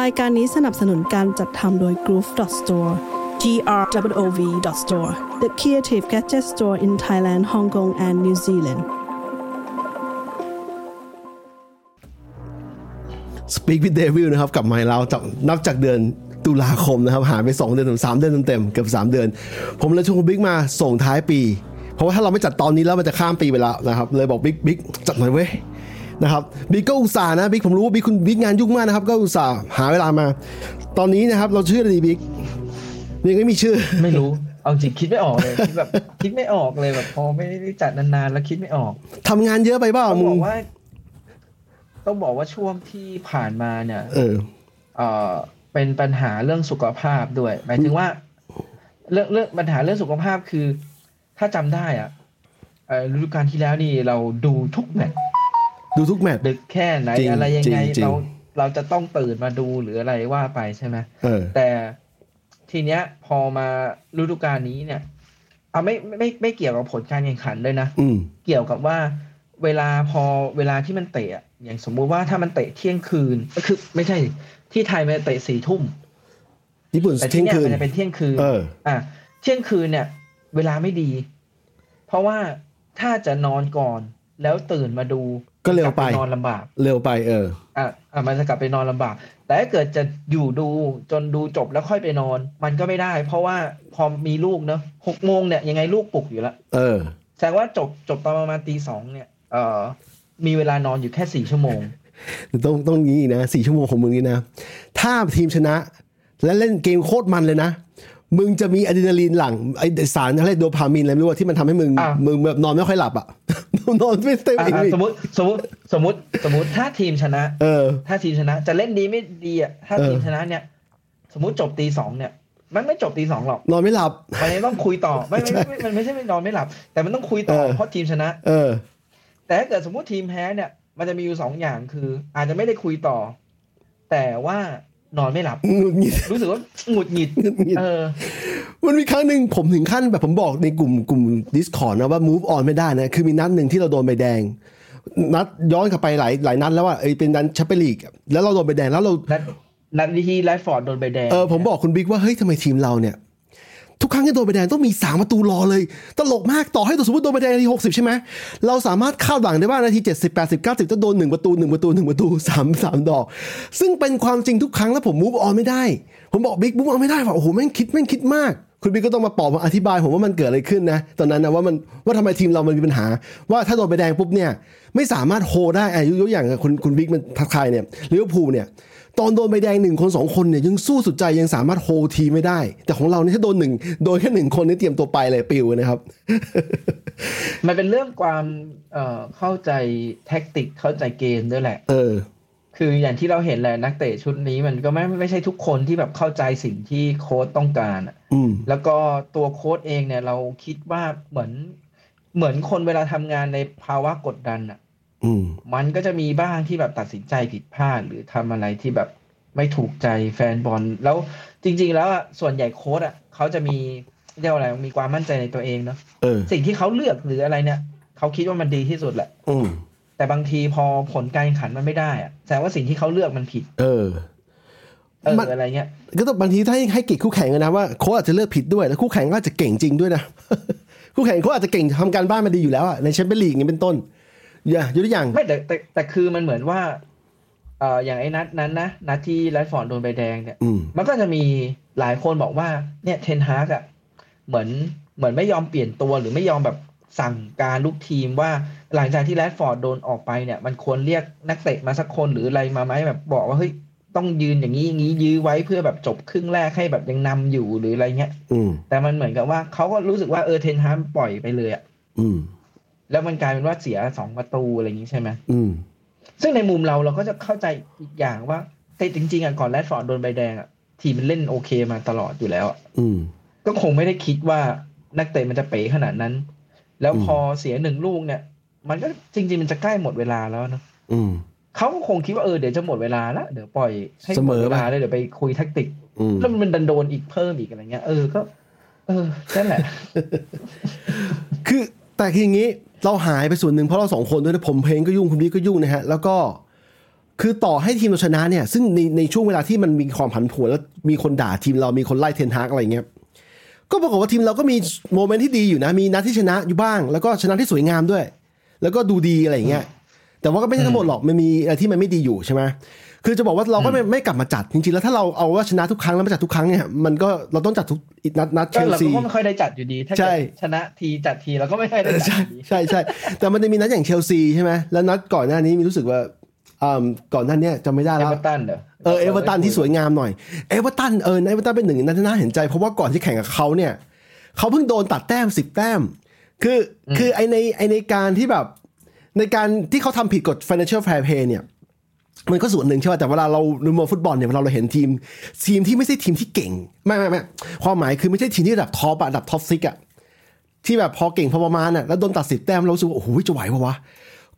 รายการนี้สนับสนุนการจัดทำโดย Groove Store G R W O V Store the creative gadget store in Thailand Hong Kong and New Zealand Speak with Devil นะครับกลับมาเราจากนับจากเดือนตุลาคมนะครับหายไป 2 เดือนถึง3เดือนเต็มๆเกือบ3 เดือน ผมเลยชวนคุณบิ๊กมาส่งท้ายปี เพราะว่าถ้าเราไม่จัดตอนนี้แล้วมันจะข้ามปีไปแล้วนะครับ เลยบอกบิ๊กบิ๊กจัดหน่อยเว้ย นะครับบิ๊กก็อุตส่าห์นะบิ๊กผมรู้ว่าบิ๊กคุณบิ๊กงานยุ่งมากนะครับ ก็อุตส่าห์หาเวลามา ตอนนี้นะครับ เราชื่ออะไรดีบิ๊กยังไม่มีชื่อ ไม่รู้เอาจริงคิดไม่ออกเลยคิดแบบคิดไม่ออกเลยแบบพอไม่ได้จัดนานๆแล้วคิดไม่ออกทำงานเยอะไปเปล่าต้องมึบงอกว่า ต้องบอกว่าช่วงที่ผ่านมาเนี่ย เออ เอ่อเป็นปัญหาเรื่องสุขภาพด้วย หมายถึงว่า เรื่องเรื่องปัญหาเรื่องสุขภาพคือ ถ้าจำได้อะเอ่อฤดูกาลที่แล้วนี่เราดูทุกแมตช์ ดูทุกแมตช์ดึกแค่ไหนจริงอะไรยังไงจริงเราเราจะต้องตื่นมาดูหรืออะไรว่าไปใช่ไหมเออแต่ทีเนี้ยพอมาฤดูกาลนี้เนี่ยเอาไม่ไม่ไม่ไม่เกี่ยวกับผลการแข่งขันเลยนะอืมเกี่ยวกับว่าเวลาพอเวลาที่มันเตะอะอย่างสมมุติว่าถ้ามันเตะเที่ยงคืนก็คือ ไม่ใช่ ที่ไทยมันเตะสี่ทุ่มญี่ปุ่นแต่เที่ที่ยงเนี่ยคืนมันจะเป็นเที่ยงคืนเอออะเที่ยงคืนเนี่ย เวลาไม่ดี เพราะว่าถ้าจะนอนก่อนแล้วตื่นมาดู ก็เร็วไปกลับนอนลำบาก เร็วไปเอออะอะมันจะกลับไปนอนลำบาก แต่ถ้าเกิดจะอยู่ดูจนดูจบแล้วค่อยไปนอน มันก็ไม่ได้ เพราะว่าพอมีลูกเนอะหกโมงเนี่ยยังไงลูกปลุกอยู่แล้วเออแสดงว่าจบจบตอนประมาณตีสองเนี่ยเอ่อมีเวลานอนอยู่แค่สี่ชั่วโมง ต้องต้องงี้นะสี่ชั่วโมงของมึงนี่นะ ถ้าทีมชนะ และเล่นเกมโคตรมันเลยนะมึงจะมีอะดรีนาลีนหลั่งไอสารอะไรโดพามีนอะไรไม่รู้ว่าที่มันทำให้มึงอะมึงแบบนอนไม่ค่อยหลับอะ นอนไม่เต็มอะอิ่มอะอีกสมมติสมมติสมมติสมมติถ้าทีมชนะ เออ ถ้าทีมชนะ จะเล่นดีไม่ดีอะถ้าเออทีมชนะเนี่ย สมมติจบตีสองเนี่ย มันไม่จบตีสองหรอกนอนไม่หลับมันยังต้องคุยต่อไม่ไม่ไม่ไม่มันไม่ใช่ไม่นอนไม่หลับ แต่มันต้องคุยต่อเออเพราะทีมชนะ เออ แต่ถ้าเกิดสมมติทีมแพ้เนี่ย มันจะมีอยู่สองอย่างคือ อาจจะไม่ได้คุยต่อ แต่ว่า นอนไม่หลับหงุดหงิดรู้สึกว่าหงุดหงิดหงุดหงิดเออมันมีครั้งหนึ่งผมถึงขั้นแบบผมบอกในกลุ่มกลุ่ม Discord นะว่า move on ไม่ได้นะ คือมีนัดหนึ่งที่เราโดนใบแดง นัดย้อนกลับไปหลายหลายนัดแล้วว่าเอ้ยเป็นนัดแชมเปี้ยนลีกแล้วเราโดนใบแดงแล้วเรานัดนัดที่แรชฟอร์ดโดนใบแดงเออผมบอกคุณบิ๊กว่าเฮ้ยทำไมทีมเราเนี่ย ทุกครั้งที่โดนใบแดงต้องมีสามประตูรอเลย ตลกมากต่อให้ตัวสมมติโดนใบแดงนาทีหกสิบใช่ไหมเราสามารถคาดหวังได้ว่านาทีเจ็ดสิบแปดสิบเก้าสิบจะโดนหนึ่งประตูหนึ่งประตูหนึ่งประตูสามสามดอก ซึ่งเป็นความจริงทุกครั้งแล้วผม move on ไม่ได้ ผมบอกบิ๊ก move on ไม่ได้ว่าโอ้โหแม่งคิดแม่งคิดมาก คุณบิ๊กก็ต้องมาปลอบมาอธิบายผมว่ามันเกิดอะไรขึ้นนะ ตอนนั้นนะว่ามันว่าทำไมทีมเรามันมีปัญหา ว่าถ้าโดนใบแดงปุ๊บเนี่ยไม่สามารถ hold ได้อะยกตัวอย่างคุณคุณบิ๊กมันทักทายเนี่ยลิเวอร์พูลเนี่ย ตอนโดนใบแดงหนึ่งคนสองคนเนี่ยยังสู้สุดใจยังสามารถโฮทีมไม่ได้ แต่ของเราเนี่ยถ้าโดนหนึ่งโดนแค่หนึ่งคนนี่เตรียมตัวไปเลยปิวนะครับ มันเป็นเรื่องความเอ่อเข้าใจแท็กติกเข้าใจเกมด้วยแหละ เออ คืออย่างที่เราเห็นแหละนักเตะชุดนี้มันก็ไม่ไม่ใช่ทุกคนที่แบบเข้าใจสิ่งที่โค้ชต้องการอะอืมแล้วก็ตัวโค้ชเองเนี่ยเราคิดว่าเหมือนเหมือนคนเวลาทำงานในภาวะกดดันอะอื มมันก็จะมีบ้างที่แบบตัดสินใจผิดพลาดหรือทำอะไรที่แบบไม่ถูกใจแฟนบอล แล้วจริง ๆ แล้วอะส่วนใหญ่โค้ชอะเขาจะมีเรียกว่าอะไรมีความมั่นใจในตัวเองเนาะเออสิ่งที่เขาเลือกหรืออะไรเนี่ยเขาคิดว่ามันดีที่สุดแหละอืมแต่บางทีพอผลการแข่งขันมันไม่ได้อะแสดงว่าสิ่งที่เขาเลือกมันผิด เออเออมันอะไรเงี้ย ก็ต้องบางทีถ้าให้ให้เกียรติคู่แข่งกันนะว่าโค้ชอาจจะเลือกผิดด้วยแล้วคู่แข่งก็อาจจะเก่งจริงด้วยนะคู่แข่งเขาอาจจะเก่งทำการบ้านมาดีอยู่แล้วอะในแชมเปี้ยนลีกนี้เป็นต้น อย่ายกตัวอย่างไม่แต่แต่แต่คือมันเหมือนว่าเอ่ออย่างไอ้นัดนั้นนะนัดที่แรชฟอร์ดโดนใบแดงเนี่ย อืม มันก็จะมีหลายคนบอกว่าเนี่ยเทนฮากอะเหมือนเหมือนไม่ยอมเปลี่ยนตัวหรือไม่ยอมแบบสั่งการลูกทีมว่าหลังจากที่แรดฟอร์ดโดนออกไปเนี่ย มันควรเรียกนักเตะมาสักคนหรืออะไรมาไหมแบบบอกว่าเฮ้ยต้องยืนอย่างนี้อย่างนี้ยื้อไว้เพื่อแบบจบครึ่งแรกให้แบบยังนำอยู่หรืออะไรเงี้ย อืม แต่มันเหมือนกับว่าเขาก็รู้สึกว่าเออเทนฮากปล่อยไปเลยอะ อืม แล้วมันกลายเป็นว่าเสียสองประตูอะไรอย่างนี้ใช่ไหมอืม ซึ่งในมุมเราเราก็จะเข้าใจอีกอย่างว่าแต่จริงๆอะก่อนแรดฟอร์ดโดนใบแดงอะทีมมันเล่นโอเคมาตลอดอยู่แล้วอะอืมก็คงไม่ได้คิดว่านักเตะมันจะเป๋ขนาดนั้น แล้วอืมพอเสียหนึ่งลูกเนี่ย มันก็จริง ๆ มันจะใกล้หมดเวลาแล้วเนอะอืมเขาก็คงคิดว่าเออเดี๋ยวจะหมดเวลาแล้วเดี๋ยวปล่อยให้เสหมมดอเวลาไปแล้วเดี๋ยวไปคุยแท็กติกอืมแล้วมันดันโดนอีกเพิ่มอีกอะไรเงี้ยเออก็ เออนั่นแหละ คือ แต่คืออย่างนี้เราหายไปส่วนหนึ่งเพราะเราสองคนด้วยนะผมเพลงก็ยุ่งคุณบิ๊กก็ยุ่งนะฮะแล้วก็คือต่อให้ทีมเราชนะเนี่ย ซึ่งในในช่วงเวลาที่มันมีความผันผวนแล้วมีคนด่าทีมเรามีคนไล่เทนฮากอะไรเงี้ยก็ปรากฏว่าทีมเราก็มีโมเมนต์ที่ดีอยู่นะ มีนัดที่ชนะอยู่บ้าง แล้วก็ชนะที่สวยงามด้วย แล้วก็ดูดีอะไรเงี้ยแต่ว่าก็ไม่ใช่ทั้งหมดหรอกมันมีอะไรที่มันไม่ดีอยู่ใช่ไหม คือจะบอกว่าเราก็ไม่ไม่กลับมาจัดจริงๆแล้วถ้าเราเอาว่าชนะทุกครั้งแล้วมาจัดทุกครั้งเนี่ยมันก็เราต้องจัดทุกนัดนัดเชลซีก็เราก็ไม่ค่อยได้จัดอยู่ดีถ้าใช่เกิดชนะทีจัดทีเราก็ไม่ค่อยได้จัดใช่อยู่ดีใช่ใช่แต่มันจะมีนัดอย่างเชลซีใช่ไหมแล้วนัดก่อนหน้านี้มีรู้สึกว่าอ่าก่อนหน้าเนี้ยจำไม่ได้แล้วเอเวอร์ตันเหรอเออเอเวอร์ตันที่สวยงามหน่อยเอเวอร์ตันเออเอเวอร์ตันเป็นหนึ่งในนั้นที่น่าเห็นใจเพราะว่าก่อนที่แข่งกับเขาเนี่ยเขาเพิ่งโดนตัดแต้มสิบแต้ม คือคือไอในไอในการที่แบบในการที่เขาทำผิดกฎ financial fair play เนี่ย มันก็ส่วนหนึ่งใช่ไหมแต่เวลาเราดูมองฟุตบอลเนี่ยเวลาเราเห็นทีม ทีมที่ไม่ใช่ทีมที่เก่งไม่ไม่ไม่ความหมายคือไม่ใช่ทีมที่ระดับ top อะระดับ top six อะที่แบบพอเก่งพอประมาณอะแล้วโดนตัดสิบแต้มเรารู้สึกว่าโอ้โหจะไหวปะวะ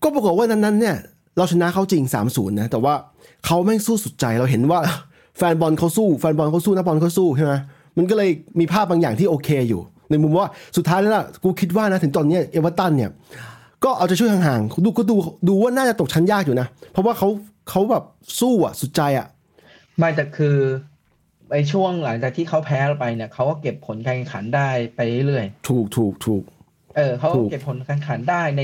ก็ปรากฏว่านัดนั้นเนี่ยเราชนะเขาจริงสามศูนย์นะแต่ว่าเขาแม่งสู้สุดใจเราเห็นว่าแฟนบอลเขาสู้แฟนบอลเขาสู้นักบอลเขาสู้ใช่ไหมมันก็เลยมีภาพบางอย่างที่โอเคอยู่ ในมุมว่าสุดท้ายแล้วล่ะกูคิดว่านะถึงตอนนี้เอเวอร์ตันเนี่ยก็เอาใจช่วยห่างๆดูก็ดูดูว่าน่าจะตกชั้นยากอยู่นะ เพราะว่าเขา เขาแบบสู้อะสุดใจอะไม่แต่คือไอ้ช่วงหลังจากที่เขาแพ้ไปเนี่ยเขาก็เก็บผลการแข่งขันได้ไปเรื่อยถูกถูกถูกๆเออเขาถูกเก็บผลการแข่งขันได้ใน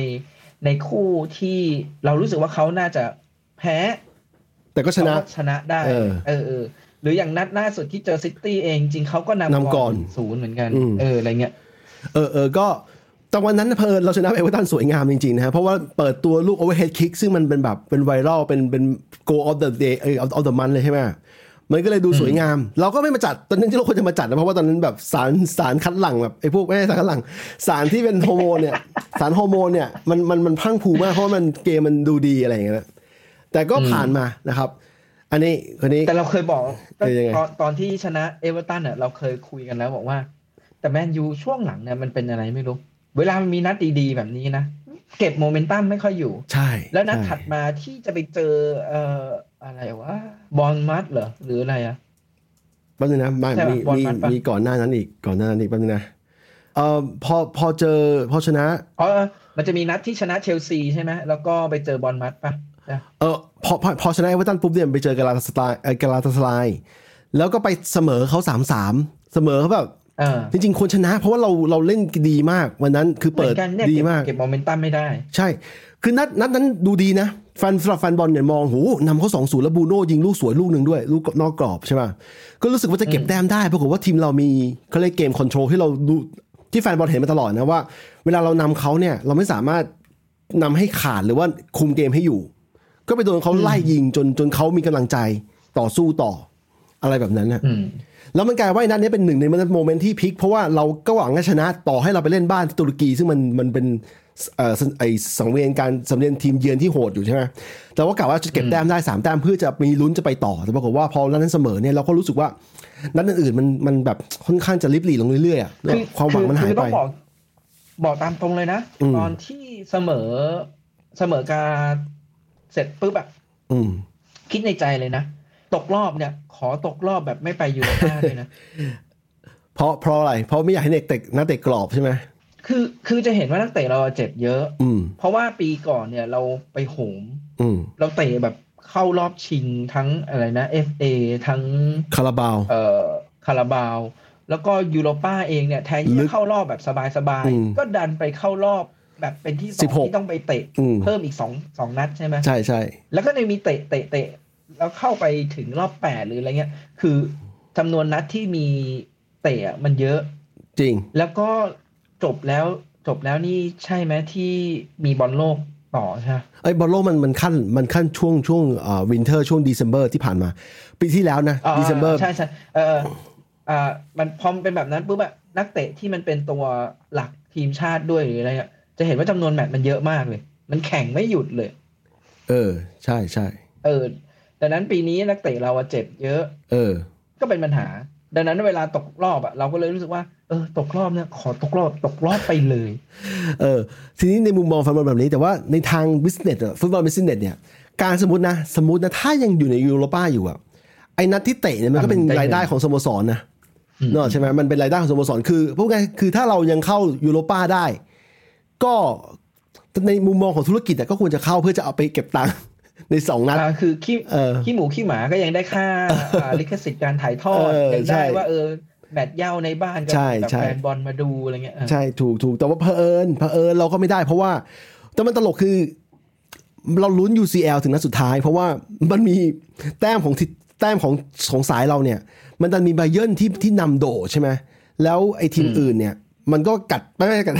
ในคู่ที่เรารู้สึกว่าเขาน่าจะแพ้ แต่ก็ชนะเขาก็ชนะได้เออเออเออหรืออย่างนัดล่าสุดที่เจอซิตี้เองจริงเขาก็นำนำก่อนศูนย์เหมือนกันอืมเอออะไรเงี้ยเออเออก็ แต่วันนั้นเผอิญเราชนะเอเวอร์ตันสวยงามจริงๆนะฮะเพราะว่าเปิดตัวลูก overhead kick ซึ่งมันเป็นแบบเป็น viral เป็นเป็น goal of the day เออ of the month เลยใช่ไหมมันก็เลยดูสวยงาม เราก็ไม่มาจัดตอนนั้นที่เราควรจะมาจัดนะเพราะว่าตอนนั้นแบบสารสารคัดหลั่งแบบไอ้พวกไม่ใช่สารคัดหลั่งสารที่เป็นฮอร์โมนเนี่ยสารฮอร์โมนเนี่ยมันมันมันพรั่งพรูมากเพราะว่ามันเกมมันดูดีอะไรอย่างเงี้ยนะแต่ก็ผ่านมานะครับ อันนี้คนนี้แต่เราเคยบอกเออยังไงตอนตอนที่ชนะเอเวอร์ตันเนี่ยเราเคยคุยกันแล้วบอกว่า แต่แมนยูช่วงหลังเนี่ยมันเป็นอะไรไม่รู้ เวลามันมีนัดดีๆแบบนี้นะ เก็บโมเมนตัมไม่ค่อยอยู่ ใช่ แล้วนัดใช่ถัดมาที่จะไปเจอเอ่ออะไรวะบอลมัดเหรอ หรืออะไรอะแป๊บนึงนะไม่ใช่ปะมีบอลมีมัดปะมีก่อนหน้านั้นอีกก่อนหน้านั้นอีกแป๊บนึงนะเอ่อพอพอเจอพอชนะอ๋อมันจะมีนัดที่ชนะเชลซีใช่ไหมแล้วก็ไปเจอบอลมัดปะเออพอพอพอชนะเอเวอร์ตันปุ๊บเนี่ยไปเจอกาลาตาสไลเอ่อกาลาตาสไลแล้วก็ไปเสมอเขาสามสามเสมอเขาแบบเออ จริงๆควรชนะ เพราะว่าเราเราเล่นดีมากวันนั้นคือเหมืเปิดกันเนี่ยดีมากเก็บเมนตัมไม่ได้ ใช่ คือนัดนัดนั้นดูดีนะแฟนสำหรับแฟนบอลเนี่ยมองโหนำเขาสองศูนย์แล้วบูโน่ยิงลูกสวยลูกหนึ่งด้วย ลูกนอกกรอบใช่ป่ะก็รู้สึกว่าจะเก็บแต้มได้ปรากฏว่าทีมเรามีเขาเรียก game control ที่เราดูที่แฟนบอลเห็นมาตลอดนะว่า เวลาเรานำเขาเนี่ยเราไม่สามารถนำให้ขาดหรือว่าคุมเกมให้อยู่ ก็ไปโดนเขาไล่ยิงจนจนเขามีกำลังใจต่อสู้ต่ออะไรแบบนั้นนะอืม แล้วมันกลายว่าไอ้นัดนี้เป็นหนึ่งในโมเมนต์ที่พลิกเพราะว่าเราก็หวังจะชนะต่อให้เราไปเล่นบ้านที่ตุรกีซึ่งมันมันเป็นเอ่อไอสังเวียนการสังเวียนทีมเยือนที่โหดอยู่ใช่ไหมแต่ว่ากะว่าจะเก็บแต้มได้สามแต้มเพื่อจะมีลุ้นจะไปต่อ แต่ปรากฏว่าพอนัดนั้นเสมอเนี่ยเราก็รู้สึกว่า นัดอื่นๆมันมันแบบค่อนข้างจะลิบหลีลงเรื่อยๆอะแล้วความหวังมันหายคือไปต้องบอกบอกตามตรงเลยนะอืมตอนที่เสมอเสมอการเสร็จปุ๊บอะอืมคิดในใจเลยนะ ตกรอบเนี่ย ขอตกรอบแบบไม่ไปยูโรป้าเลยนะเพราะเพราะอะไร เพราะไม่อยากให้เด็กเตะนักเตะกรอบใช่ไหมคือคือจะเห็นว่านักเตะเราเจ็บเยอะ อืมเพราะว่าปีก่อนเนี่ยเราไปโหม อืมเราเตะแบบเข้ารอบชิงทั้งอะไรนะ FA ทั้งคาราบาว เอ่อคาราบาว แล้วก็ยูโรป้าเองเนี่ยแทนที่ลึจะกเข้ารอบแบบสบายอืมๆก็ดันไปเข้ารอบแบบเป็นที่สองสิบหกที่ต้องไปเตะอืมเพิ่มอีกสองสองนัดใช่ไหมใช่ใช่แล้วก็ในมีเตะเตะเตะ แล้วเข้าไปถึงรอบแปดหรืออะไรเงี้ย คือจำนวนนัดที่มีเตะอะมันเยอะ จริง แล้วก็จบแล้วจบแล้วนี่ใช่ไหมที่มีบอลโลกต่อใช่ไหมไอ้บอลโลกมันมันขั้นมันขั้นช่วงช่วงอ่าวินเทอร์ช่วงเดซ ember ที่ผ่านมา ปีที่แล้วนะอ่าเดซ ember ใช่ใช่เอออ่ามันพอมันเป็นแบบนั้นปุ๊บอะนักเตะที่มันเป็นตัวหลักทีมชาติด้วยหรืออะไรอะจะเห็นว่าจำนวนแมตช์มันเยอะมากเลย มันแข่งไม่หยุดเลย เออ ใช่ใช่เออ ดังนั้นปีนี้นักเตะเราอะเจ็บเยอะ เออ ก็เป็นปัญหา ดังนั้นเวลาตกรอบอะเราก็เลยรู้สึกว่าเออตกรอบเนี่ยขอตกรอบตกรอบไปเลย เออ ทีนี้ในมุมมองแฟนบอลแบบนี้ แต่ว่าในทาง business ฟุตบอล business เนี่ยการสมมตินะ สมมตินะ ถ้ายังอยู่ในยูโรป้าอยู่อะไอ้นัดที่เตะเนี่ยมันก็เป็นอะมันได้รายได้ของสโมสรนะอืมเนอะใช่ไหมมันเป็นรายได้ของสโมสรคือพวกไงคือถ้าเรายังเข้ายูโรป้าได้ ก็ในมุมมองของธุรกิจอะก็ควรจะเข้าเพื่อจะเอาไปเก็บตังค์ ในสองนัดอ่าคือขี้เออขี้หมูขี้หมาก็ยังได้ค่าอ่าลิขสิทธิ์การถ่ายทอดเออยังใช่ได้ว่าเออแมตช์เหย้าในบ้านก็ใช่แบบใช่แฟนบอลมาดูอะไรเงี้ยเออใช่ถูกถูกแต่ว่าเผอิญเผอิญเราก็ไม่ได้เพราะว่า แต่มันตลกคือ เราลุ้น UCL ถึงนัดสุดท้าย เพราะว่ามันมีแต้มของทิแต้มของของสายเราเนี่ย มันดันมีไบเยิร์นที่ที่นำโดดใช่ไหมแล้วไอ้ทีมอื่นเนี่ย มันก็กัดไม่ไม่กัด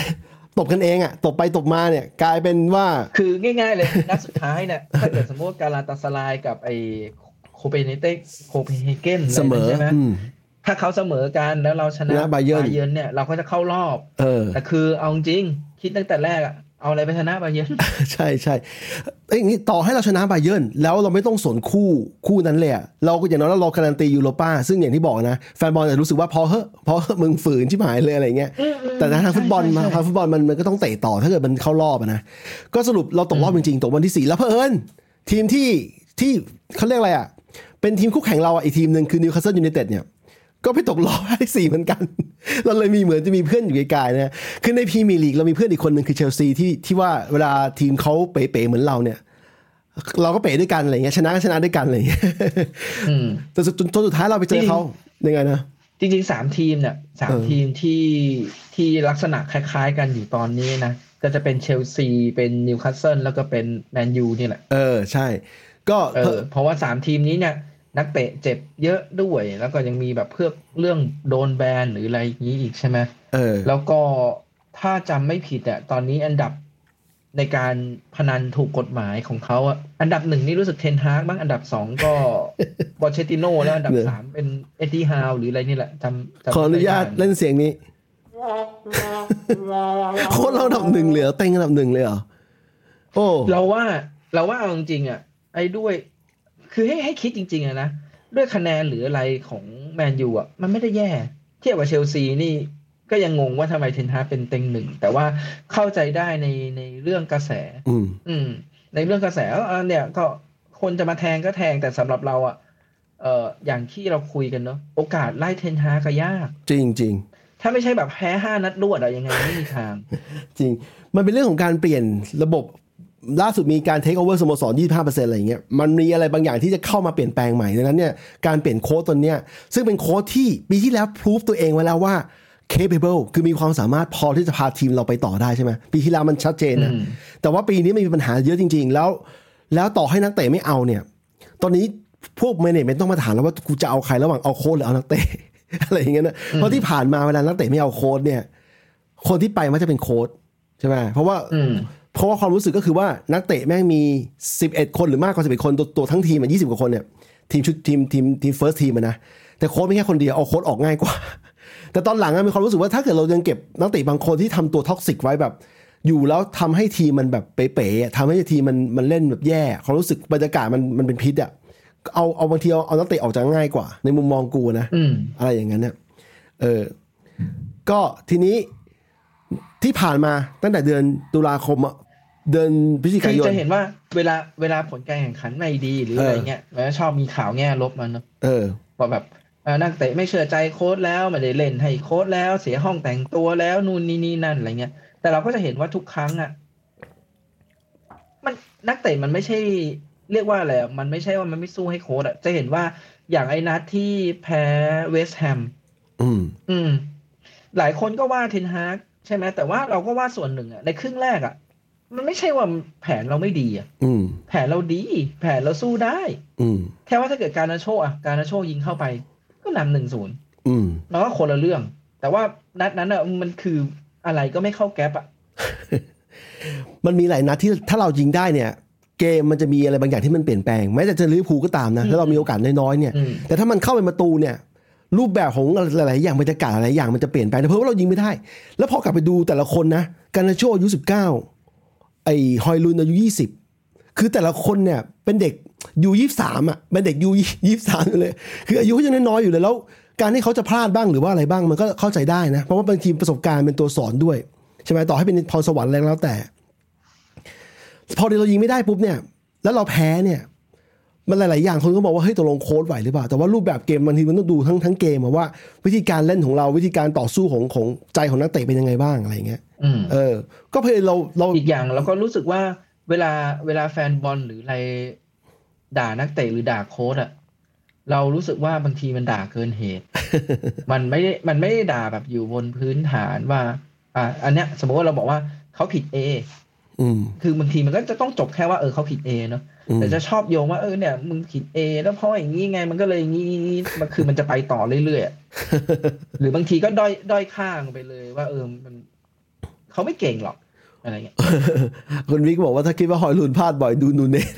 ตบกันเองอะตบไปตบมาเนี่ยกลายเป็นว่าคือง่ายๆเลยนัดสุดท้ายเนี่ยถ้าเกิดสมมติว่ากาลาตาซารายกับไอโคเปนเตโคเปนเฮเกนเสมอใช่ไหมอืมถ้าเขาเสมอกันแล้วเราชนะชนะ Bayern เยร์นเนี่ยเราก็จะเข้ารอบ เออแต่คือเอาจริงคิดตั้งแต่แรกอะ เอาอะไรไปชนะบาเยิร์นใช่ใช่เอ้ยอย่างนี้ต่อให้เราชนะไบเยิร์นแล้วเราไม่ต้องสนคู่คู่นั้นเลยอะเราก็อย่างน้อยเราการันตียูโรป้าซึ่งอย่างที่บอกนะ แฟนบอลจะรู้สึกว่าพอเหอะพอเหอะมึงฝืนชิบหายเลยอะไรเงี้ยแต่ทางฟุตบอลมาทางฟุตบอลมันมันก็ต้องเตะต่อถ้าเกิดมันเข้ารอบอะนะก็สรุปเราตกรอบจริงๆตกวันที่สี่แล้วเผอิญทีมที่ที่เขาเรียกอะไรอะเป็นทีมคู่แข่งเราอะอีกทีมหนึ่งคือนิวคาสเซิลยูไนเต็ดเนี่ย ก็ไปตกรอบที่สี่เหมือนกัน เราเลยมีเหมือนจะมีเพื่อนอยู่ไกลๆนะคือในพรีเมียร์ลีกเรามีเพื่อนอีกคนหนึ่งคือเชลซีที่ที่ว่าเวลาทีมเขาเป๋ๆเหมือนเราเนี่ย เราก็เป๋ด้วยกันอะไรเงี้ยชนะก็ชนะด้วยกันอะไรเงี้ยอืมแต่สุดจนสุดท้ายเราไปเจอเขายังไงนะจริงๆสามทีมเนี่ยสามเออทีมที่ที่ลักษณะคล้าย ๆ กันอยู่ตอนนี้นะก็จะเป็นเชลซีเป็นนิวคาสเซิลแล้วก็เป็นแมนยูนี่แหละเออใช่ ก็เออเพราะว่าสามทีมนี้เนี่ย นักเตะเจ็บเยอะด้วย แล้วก็ยังมีแบบเพื่อเรื่องโดนแบนหรืออะไรอย่างนี้อีกใช่ไหมเออ แล้วก็ถ้าจำไม่ผิดอะตอนนี้อันดับในการพนันถูกกฎหมายของเขาอะอันดับหนึ่งนี่รู้สึกเทนฮากบ้างอันดับสองก็บอเชติโนแล้วอันดับเนี่ยสามเป็นเอ็ดดี้ฮาวหรืออะไรนี่แหละจำจำขออนุญาตไม่ได้เล่นเสียงนี้โคตรเราอันดับหนึ่งเลยเหรอเต็งอันดับหนึ่งเลยเหรอโอ้เราว่าเราว่าเอาจริงๆอะไอ้ด้วย คือให้ให้คิดจริงๆอะนะด้วยคะแนนหรืออะไรของแมนยูอะมันไม่ได้แย่ เทียบกับเชลซีนี่ก็ยังงงว่าทำไมเทนฮากเป็นเต็งหนึ่ง แต่ว่าเข้าใจได้ในในเรื่องกระแส อืมอืม ในเรื่องกระแสเออเนี่ยก็คนจะมาแทงก็แทงแต่สำหรับเราอะเอออย่างที่เราคุยกันเนาะโอกาสไล่เทนฮากก็ยาก จริงจริงถ้าไม่ใช่แบบแพ้ห้านัดรวดอะยังไงไม่มีทาง จริง มันเป็นเรื่องของการเปลี่ยนระบบ ล่าสุดมีการเทคโอเวอร์สโมสร 25%อะไรอย่างเงี้ย มันมีอะไรบางอย่างที่จะเข้ามาเปลี่ยนแปลงใหม่ ดังนั้นเนี่ย การเปลี่ยนโค้ดตัวเนี้ย ซึ่งเป็นโค้ดที่ปีที่แล้วพิสูจตัวเองไว้แล้วว่า capable คือมีความสามารถพอที่จะพาทีมเราไปต่อได้ใช่ไหม ปีที่แล้วมันชัดเจนนะอืมแต่ว่าปีนี้มันมีปัญหาเยอะจริง ๆ แล้ว แล้วต่อให้นักเตะไม่เอาเนี่ย ตอนนี้พวก management ต้องมาถามแล้วว่ากูจะเอาใครระหว่างเอาโค้ดหรือเอานักเตะ อะไรอย่างเงี้ยนะ เพราะที่ผ่านมาเวลานักเตะไม่เอาโค้ชเนี่ย คนที่ไปมันจะเป็นโค้ชใช่ไหมเพราะว่าอืม เพราะว่าความรู้สึกก็คือว่านักเตะแม่งมี 11 คนหรือมากกว่า11 คนตัวตัวทั้งทีมอะ20กว่าคนเนี่ยทีมชุดทีมทีมทีม first team นะแต่โค้ชมีแค่คนเดียวเอาโค้ชออกง่ายกว่า แต่ตอนหลังอะมีความรู้สึกว่าถ้าเกิดเรายังเก็บนักเตะบางคนที่ทำตัว toxic ไว้แบบ อยู่แล้วทำให้ทีมมันแบบเป๋ๆอะทำให้ทีมมันมันเล่นแบบแย่ความรู้สึกบรรยากาศมันมันเป็นพิษอะเอาเอาบางทีเอาเอานักเตะออกจะง่ายกว่า ในมุมมองกูนะอืมอะไรอย่างนั้นเนี่ยเออ ก็ทีนี้ที่ผ่านมาตั้งแต่เดือนตุลาคมอะ เดือนพฤศจิคืกาอยนจะเห็นว่าเวลาเวลาผลการแข่งขันไม่ดีหรืออะไรเงี้ยแล้วชอบมีข่าวแง่ลบมันเนอะเออว่าแบบเอ่อนักเตะไม่เชื่อใจโค้ชแล้วไม่ได้เล่นให้โค้ชแล้วเสียห้องแต่งตัวแล้วนู่นนี่นี่นั่นอะไรเงี้ย แต่เราก็จะเห็นว่าทุกครั้งอะ มันนักเตะมันไม่ใช่ เรียกว่าอะไรอะมันไม่ใช่ว่ามันไม่สู้ให้โค้ชอะจะเห็นว่าอย่างไอ้นัดที่แพ้เวสต์แฮมอืม อืม หลายคนก็ว่าเทนฮากใช่ไหมแต่ว่าเราก็ว่าส่วนหนึ่งอะในครึ่งแรกอะ มันไม่ใช่ว่าแผนเราไม่ดีอะอืมแผนเราดี แผนเราสู้ได้ อืมแค่ว่าถ้าเกิดการนาโชอะการนาโชยิงเข้าไป ก็นำหนึ่งศูนย์อืมมันก็คนละเรื่อง แต่ว่านัดนั้นอะมันคืออะไรก็ไม่เข้าแก๊ปอะมันมีหลายนัดที่ถ้าเรายิงได้เนี่ย เกมมันจะมีอะไรบางอย่างที่มันเปลี่ยนแปลงแม้แต่เจะลิเวอร์พูลก็ตามนะถ้าเรามีโอกาสน้อยๆเนี่ยอืมแต่ถ้ามันเข้าเป็นประตูเนี่ย รูปแบบของหลาย ๆ อย่างบรรยากาศหลายๆอย่างมันจะเปลี่ยนไปแต่เพราะว่าเรายิงไม่ได้ แล้วพอกลับไปดูแต่ละคนนะการนาโชอายุสิบเก้า ไอ้ฮอยลุนอายุยี่สิบคือแต่ละคนเนี่ยเป็นเด็กยูยี่สามอะเป็นเด็กยูยี่สามอยู่เลย คืออายุเขายังน้อยอยู่เลยแล้ว การที่เขาจะพลาดบ้างหรือว่าอะไรบ้างมันก็เข้าใจได้นะ เพราะว่าบางทีประสบการณ์เป็นตัวสอนด้วยใช่ไหมต่อให้เป็นพรสวรรค์แรก็แล้วแต่ พอเรายิงไม่ได้ปุ๊บเนี่ย แล้วเราแพ้เนี่ย มันหลาย ๆ อย่างคนก็บอกว่าเฮ้ยตกลงโค้ดไหวหรือเปล่าแต่ว่ารูปแบบเกมบางทีมันต้องดูทั้งทั้งเกมอะว่า วิธีการเล่นของเราวิธีการต่อสู้ของของใจของนักเตะเป็นยังไงบ้างอะไรอย่างเงี้ยอืมเออ ก็เพยเราเราอีกอย่างเราก็รู้สึกว่าเวลาเวลาแฟนบอลหรืออะไรด่านักเตะหรือด่าโค้ชอะเรารู้สึกว่าบางทีมันด่าเกินเหตุ มันไม่ได้มันไม่ได้ด่าแบบอยู่บนพื้นฐานว่า อ่า อันเนี้ย สมมติว่าเราบอกว่าเขาผิดเออืมคือบางทีมันก็จะต้องจบแค่ว่าเออเขาผิดเอเนาะอืม แต่จะชอบโยงว่าเออเนี่ยมึงผิดเอแล้วเพราะอย่างนี้ไงมันก็เลยอย่างนี้มันคือมันจะไปต่อเรื่อยๆอะหรือบางทีก็ด้อยด้อยข้างไปเลยว่า เออมันเขาไม่เก่งหรอกอะไรเงี้ยคุณวิกบอกว่าถ้าคิดว่าฮอยลุนพลาดบ่อยดูนูเนส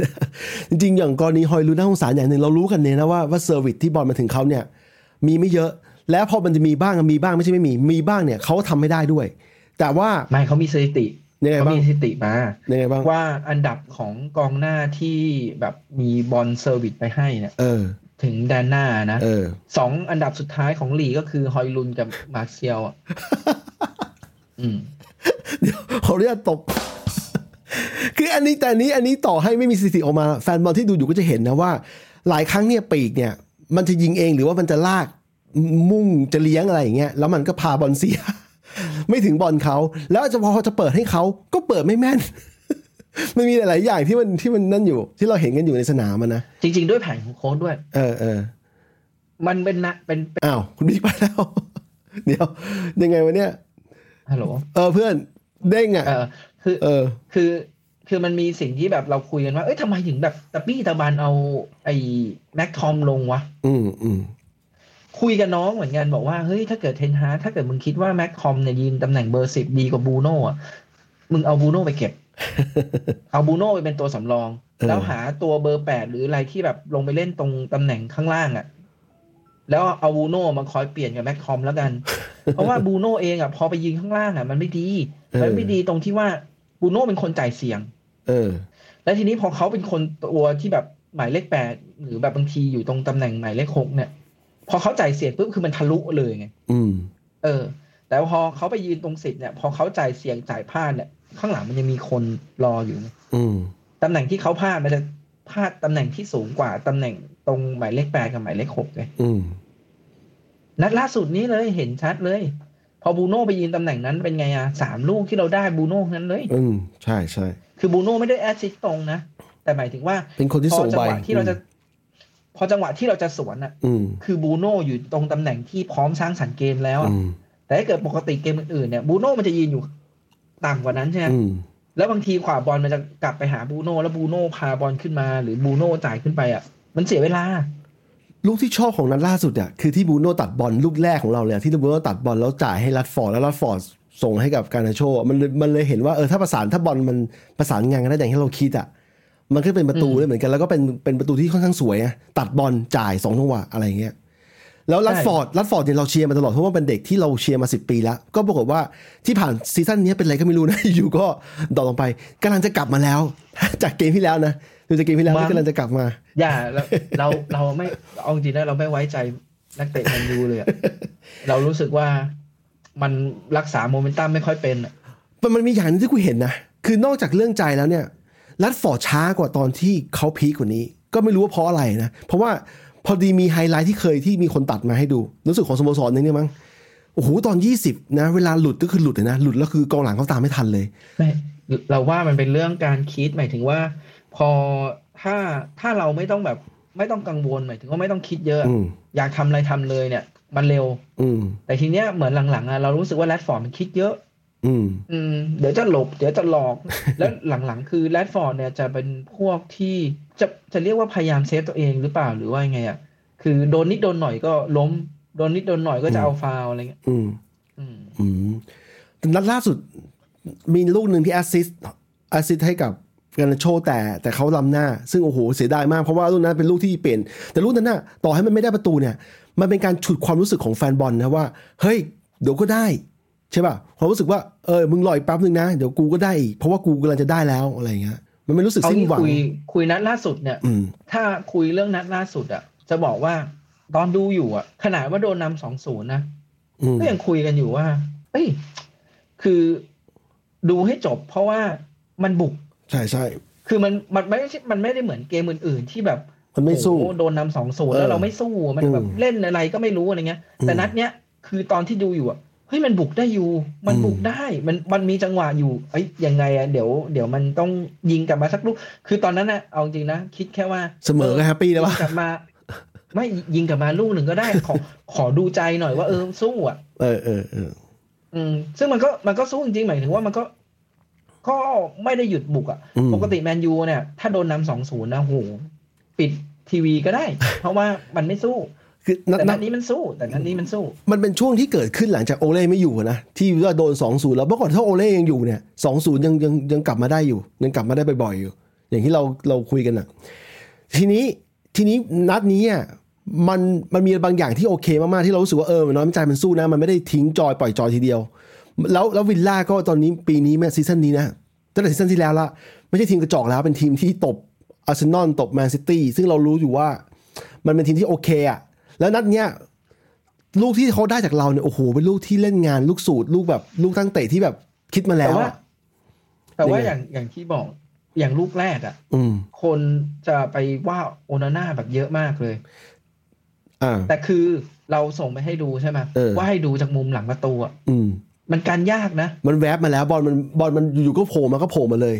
จริงๆ อย่างกรณีฮอยลุนน่าสงสารอย่างหนึ่งเรารู้กันเนี่ยนะว่าว่า service ที่บอลมาถึงเขาเนี่ย มีไม่เยอะ แล้วพอมันจะมีบ้างมีบ้างไม่ใช่ไม่มี มีบ้างเนี่ยเขาทำไม่ได้ด้วย แต่ว่าไม่เขามีสถิติ ยังไงเขาบ้างมีสถิติมายังไงบ้างว่าอันดับของกองหน้าที่แบบมีบอล service ไปให้เนี่ยเออ ถึงแดนหน้านะเออสองอันดับสุดท้ายของลีกก็คือฮอยลุนกับมาร์เซียลอะอืมเดี๋ยวขออนุญาตตบคืออันนี้แต่อันนี้อันนี้ต่อให้ไม่มีสถิติออกมา แฟนบอลที่ดูอยู่ก็จะเห็นนะว่า หลายครั้งเนี่ยปีกเนี่ย มันจะยิงเองหรือว่ามันจะลากมันจะเลี้ยงอะไรอย่างเงี้ยแล้วมันก็พาบอลเสีย ไม่ถึงบอลเขา แล้วจะพอจะเปิดให้เขาก็เปิดไม่แม่น มันมีหลาย ๆ อย่างที่มันที่มันนั่นอยู่ ที่เราเห็นกันอยู่ในสนามมันนะจริง ๆ ด้วยแผนของโค้ชด้วย เออเออมันเป็นนะเป็นเป็นอ้าวคุณบิ๊กไปแล้ว เดี๋ยว ยังไงวะเนี่ยฮัลโหลเออเพื่อนเด้งอะเออคือเออ คือคือมันมีสิ่งที่แบบเราคุยกันว่า เอ้ยทำไมถึงแบบตะบี้ตะบันเอาไอ้แม็กทอมลงวะ อืมอืม คุยกับน้องเหมือนกันบอกว่าเฮ้ยถ้าเกิดเทนฮาร์กถ้าเกิดมึงคิดว่าแม็กทอมเนี่ยยืนตำแหน่งเบอร์สิบดีกว่าบูโน่อะมึงเอาบูโน่ไปเก็บ เอาบูโน่ไปเป็นตัวสำรองเออแล้วหาตัวเบอร์แปดหรืออะไรที่แบบลงไปเล่นตรงตำแหน่งข้างล่างอะ่ะ แล้วเอาบูโน่มาคอยเปลี่ยนกับแม็กคอมแล้วกัน เพราะว่าบูโน่เองอะ่ะ พอไปยิงข้างล่างอะ่ะ มันไม่ดีมันไม่ดีตรงที่ว่าบูโน่เป็นคนจ่ายเสียง เออ แล้วทีนี้พอเขาเป็นคนตัวที่แบบหมายเลขแปดหรือแบบบางทีอยู่ตรงตำแหน่งหมายเลขหกเนี่ย พอเขาจ่ายเสียงปุ๊บคือมันทะลุเลยไงอืม เออ แต่พอเขาไปยืนตรงสิทธิ์เนี่ย พอเขาจ่ายเสียงจ่ายพลาดเนี่ย ข้างหลังมันยังมีคนรออยู่ไงอืมตำแหน่งที่เขาพลาดมันจะพลาดตำแหน่งที่สูงกว่าตำแหน่งตรงหมายเลขแปดกับหมายเลขหกเลยอืมนัดล่าสุดนี้เลยเห็นชัดเลย พอบูโน่ไปยืนตำแหน่งนั้นเป็นไงอะสามลูกที่เราได้บูโน่ทั้งนั้นเลย อืมใช่ใช่คือบูโน่ไม่ได้ assist ตรงนะแต่หมายถึงว่าเป็นคนที่พอส่งไปจังหวะที่เราจะ พอจังหวะที่เราจะสวนอะอืมคือบูโน่อยู่ตรงตำแหน่งที่พร้อมสร้างสรรค์เกมแล้วอะอืมแต่ถ้าเกิดปกติเกมอื่นๆเนี่ยบูโน่มันจะยืนอยู่ต่ำกว่านั้นใช่ไหมอืมแล้วบางทีขวาบอลมันจะกลับไปหาบูโน่แล้วบูโน่พาบอลขึ้นมา หรือบูโน่จ่ายขึ้นไปอะ มันเสียเวลา ลูกที่ชอบของนัดล่าสุดอะคือที่บรูโน่ตัดบอลลูกแรกของเราเลยอะที่บรูโน่ตัดบอลแล้วจ่ายให้รัดฟอร์ดแล้วรัดฟอร์ดส่งให้กับการนาโชอะมันเลยมันเลยเห็นว่าเออถ้าประสานถ้าบอลมันประสานงานกันได้อย่างที่เราคิดอะ มันก็เป็นประตูอืมได้เหมือนกัน แล้วก็เป็นเป็นประตูที่ค่อนข้างสวยอะตัดบอลจ่ายสองจังหวะอะไรอย่างเงี้ยแล้วรัดฟอร์ดรัดฟอร์ดเนี่ยเราเชียร์มาตลอดเพราะว่าเป็นเด็กที่เราเชียร์มาสิบปีแล้ว ก็ปรากฏว่าที่ผ่าน season นี้เป็นอะไรก็ไม่รู้นะอยู่ก็ drop ลงไปกำลังจะกลับมาแล้ว จากเกมที่แล้วนะดูจากเกมที่แล้วมั้งที่กำลังจะกลับมา อย่าเราเราเราไม่เอาจริงๆนะเราไม่ไว้ใจนักเตะแมนยูเลยอะเรารู้สึกว่ามันรักษาโมเมนตัมไม่ค่อยเป็นอะมันมันมีอย่างหนึ่งที่กูเห็นนะคือนอกจากเรื่องใจแล้วเนี่ย รัดฟอร์ดช้ากว่าตอนที่เขา peak กว่านี้ ก็ไม่รู้ว่าเพราะอะไรนะ เพราะว่าพอดีมีไฮไลท์ที่เคยที่มีคนตัดมาให้ดูรู้สึกของสโมสรนึงเนี่ยมั้งโอ้โหตอน 20 นะ เวลาหลุดก็คือหลุดเลยนะ หลุดแล้วคือกองหลังเขาตามไม่ทันเลยไม่เราว่ามันเป็นเรื่องการคิดหมายถึงว่า พอถ้าถ้าเราไม่ต้องแบบไม่ต้องกังวลหมายถึงว่าไม่ต้องคิดเยอะอืมอยากทำอะไรทำเลยเนี่ย มันเร็ว อืมแต่ทีเนี้ยเหมือนหลังๆอะเรารู้สึกว่าแรดฟอร์ดมันคิดเยอะ อืม อืม เดี๋ยวจะหลบ เดี๋ยวจะหลอก แล้วหลังๆ คือแรดฟอร์ดเนี่ยจะเป็นพวกที่จะจะเรียกว่าพยายาม save ตัวเองหรือเปล่าหรือว่ายังไงอะ คือโดนนิดโดนหน่อยก็ล้ม โดนนิดโดนหน่อยก็จะเอาฟาวล์อะไรเงี้ย อืม อืม อืมแต่นัดล่าสุดมีลูกหนึ่งที่ assist assist ให้กับการนาโชแต่แต่เขาล้ำหน้า ซึ่งโอ้โหเสียดายมากเพราะว่าลูกนั้นเป็นลูกที่เปลี่ยนแต่ลูกนั้นน่ะต่อให้มันไม่ได้ประตูเนี่ย มันเป็นการฉุดความรู้สึกของแฟนบอลนะว่า เฮ้ยเดี๋ยวก็ได้ใช่ป่ะความรู้สึกว่าเออมึงรออีกแป๊บนึงนะ เดี๋ยวกูก็ได้อีกเพราะว่ากูกำลังจะได้แล้วอะไรอย่างเงี้ยมันไม่รู้สึกเอาสิ้นที่หวังคุยคุยนัดล่าสุดเนี่ยอืมถ้าคุยเรื่องนัดล่าสุดอะ จะบอกว่าตอนดูอยู่อะ ขนาดว่าโดนนำสองศูนย์นะอืมก็ยังคุยกันอยู่ว่า เอ้ย คือดูให้จบ เพราะว่ามันบุก ใช่ใช่คือมันมันไม่ใช่มันไม่ได้เหมือนเกมอื่น ๆ ที่แบบมันไม่สู้โอ้โหโดนนำสองศูนย์เออแล้วเราไม่สู้มันแบบอืมเล่นอะไรก็ไม่รู้อะไรเงี้ยอืมแต่นัดเนี้ยคือตอนที่ดูอยู่อะ เฮ้ยมันบุกได้อยู่ มันบุกได้ มันมันมีจังหวะอยู่ เอ้ยยังไงอะเดี๋ยวเดี๋ยวมันต้องยิงกลับมาสักลูก คือตอนนั้นอะเอาจริงนะ คิดแค่ว่า เสมอก็แฮปปี้แล้วยิวะงกลับมา ไม่ยิงกลับมาลูกหนึ่งก็ได้ ขอขอดูใจหน่อยว่าเออสู้อะ เออเออเอออืม ซึ่งมันก็มันก็สู้จริงๆหมายถึงว่ามันก็ ก็ไม่ได้หยุดบุกอะอืมปกติแมนยูเนี่ย ถ้าโดนนำสองศูนย์นะโหปิดทีวีก็ได้ เพราะว่ามันไม่สู้ คือนัดแต่นันัดดนี้มันสู้แต่นัดนี้มันสู้ มันเป็นช่วงที่เกิดขึ้นหลังจากโอเล่ไม่อยู่นะที่ว่าโดนสองศูนย์แล้วเมื่อก่อนถ้าโอเล่ยังอยู่เนี่ยสองศูนย์ยังยังยังกลับมาได้อยู่ ยังกลับมาได้บ่อยๆอยู่ อย่างที่เราเราคุยกันอะทีนี้ทีนี้นัดนี้อะมันมันมีบางอย่างที่โอเคมากๆที่เรารู้สึกว่าเออมันน้อยใจมันสู้นะ มันไม่ได้ทิ้งจอยปล่อยจอยทีเดียว แล้วแล้ววิลล่าก็ตอนนี้ปีนี้แม่ซีซั่นนี้นะตั้งแต่ season ที่แล้วละไม่ใช่ทีมกระจอกแล้วเป็นทีมที่ตบอาร์เซนอลตบแมนซิตี้ซึ่งเรารู้อยู่ว่ามันเป็นทีมที่โอเคอะ แล้วนัดเนี้ยลูกที่เขาได้จากเราเนี่ยโอ้โหเป็นลูกที่เล่นงานลูกสูตรลูกแบบลูกตั้งเตะที่แบบคิดมาแล้วแต่ว่าอะแต่ว่ายังไงอย่างอย่างที่บอกอย่างลูกแรกอะอืมคนจะไปว่าโอนาน่าแบบเยอะมากเลยอ่าแต่คือเราส่งไปให้ดูใช่ไหมเออว่าให้ดูจากมุมหลังประตูอะอืมมันการยากนะ มันแวบมาแล้วบอลมันบอลมันอยู่ๆก็โผล่มาก็โผล่มาเลย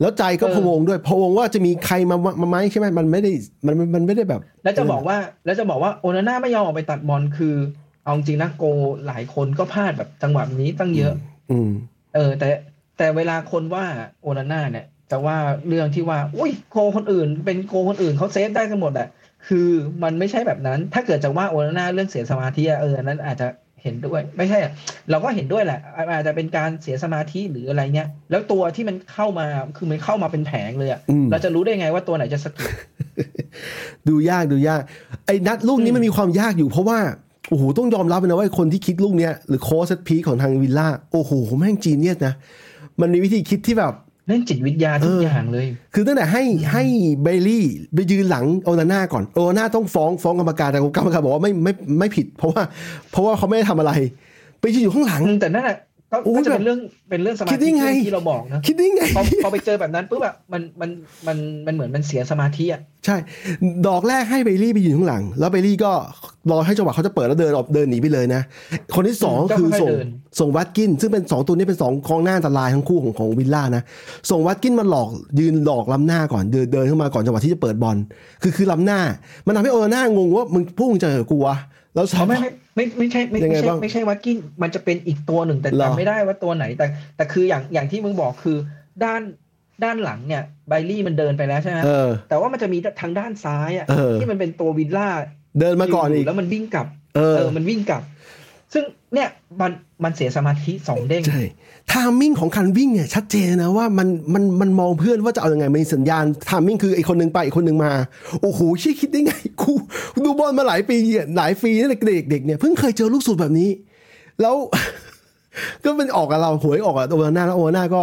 แล้วใจก็เออพะวงด้วยพะวงว่าจะมีใครมามามาไหมใช่ไหมมันไม่ได้มันมันมันไม่ได้แบบ แล้วจะบอกว่า แล้วจะบอกว่าโอนาน่าไม่ยอมออกไปตัดบอลคือ เอาจริงนะโกหลายคนก็พลาดแบบจังหวะนี้ตั้งเยอะ อืม เออ แต่แต่เวลาคนว่าโอนาน่าเนี่ยจะว่าเรื่องที่ว่า อุ้ยโกคนอื่น เป็นโกคนอื่นเขาเซฟได้กันหมดอะคือมันไม่ใช่แบบนั้น ถ้าเกิดจะว่าโอนาน่าเรื่องเสียสมาธิอะเอออันนั้นอาจจะ เห็นด้วย ไม่ใช่อะเราก็เห็นด้วยแหละ อาจจะเป็นการเสียสมาธิหรืออะไรเงี้ย แล้วตัวที่มันเข้ามาคือมันเข้ามาเป็นแผงเลยอะอืมเราจะรู้ได้ไงว่าตัวไหนจะสะกิดดูยากดูยาก ไอ้นัดลูกนี้มันมีความยากอยู่เพราะว่าโอ้โหต้องยอมรับเลยนะว่าไอ้คนที่คิดลูกเนี้ยหรือโค้ช set piece ของทางวิลล่าโอ้โหแม่ง genius นะมันมีวิธีคิดที่แบบ เล่นจิตวิทยาทุกเออออย่างเลย คือตั้งแต่ให้ให้เบลลี่ไปยืนหลังโอนาน่าก่อนโอนาน่าต้องฟ้องฟ้องกรรมการแต่กรรมการบอกว่าไม่ไม่ไม่ผิด เพราะว่า เพราะว่าเขาไม่ได้ทำอะไร ไปยืนอยู่ข้างหลังอืมแต่นั่นแหละ ก็โอ้ยก็จะเป็นแบบเรื่องเป็นเรื่องสมาธิคิดได้ไงที่เราบอกนะคิดได้ไงพอพอไปเจอแบบนั้นปุ๊บแบบมันมันมันมันเหมือนมันเสียสมาธิอะใช่ ดอกแรกให้เบลลี่ไปยืนข้างหลัง แล้วเบลลี่ก็รอให้จังหวะเขาจะเปิดแล้วเดินออกเดินหนีไปเลยนะ คนที่สองก็คือค่อยๆส่งเดินส่งวัตกิน ซึ่งเป็นสองตัวนี้เป็นสองกองหน้าอันตรายทั้งคู่ของของวิลล่านะ ส่งวัตกินมาหลอกยืนหลอกล้ำหน้าก่อนเดินเดินเข้ามาก่อนจังหวะที่จะเปิดบอลคือคือล้ำหน้า มันทำให้โอนาน่างงว่ามึงพวกมึงจะเหรอกูวะ แล้วอ๋อไม่ไม่ไม่ไม่ใช่ไม่ยังไม่ไงใช่บ้างไม่ใช่วัดกินมันจะเป็นอีกตัวหนึ่งแต่เหรอจำไม่ได้ว่าตัวไหนแต่ แต่คืออย่างอย่างที่มึงบอกคือด้านด้านหลังเนี่ยไบลี่มันเดินไปแล้วใช่ไหมเออแต่ว่ามันจะมีทางด้านซ้ายอะเออที่มันเป็นตัววิลล่าเดินมาก่อนอียู่กแล้วมันวิ่งกลับ เออเออมันวิ่งกลับ ซึ่งเนี่ยมันมันเสียสมาธิสองเด้งใช่ทามมิ่งของการวิ่งเนี่ยชัดเจนนะว่ามันมันมันมองเพื่อนว่าจะเอายังไงมันมีสัญญาณทามมิ่งคือไอ้คนหนึ่งไปอีกคนหนึ่งมา โอ้โหเชี่ยคิดได้ไงกูกูดูบอลมาหลายปีอะหลายปีตั้งแต่เด็กๆเนี่ยเพิ่งเคยเจอลูกสูตรแบบนี้ แล้ว ก็เป็นออกกับเราหวยออกกับโอนาน่าแล้วโอนาน่าก็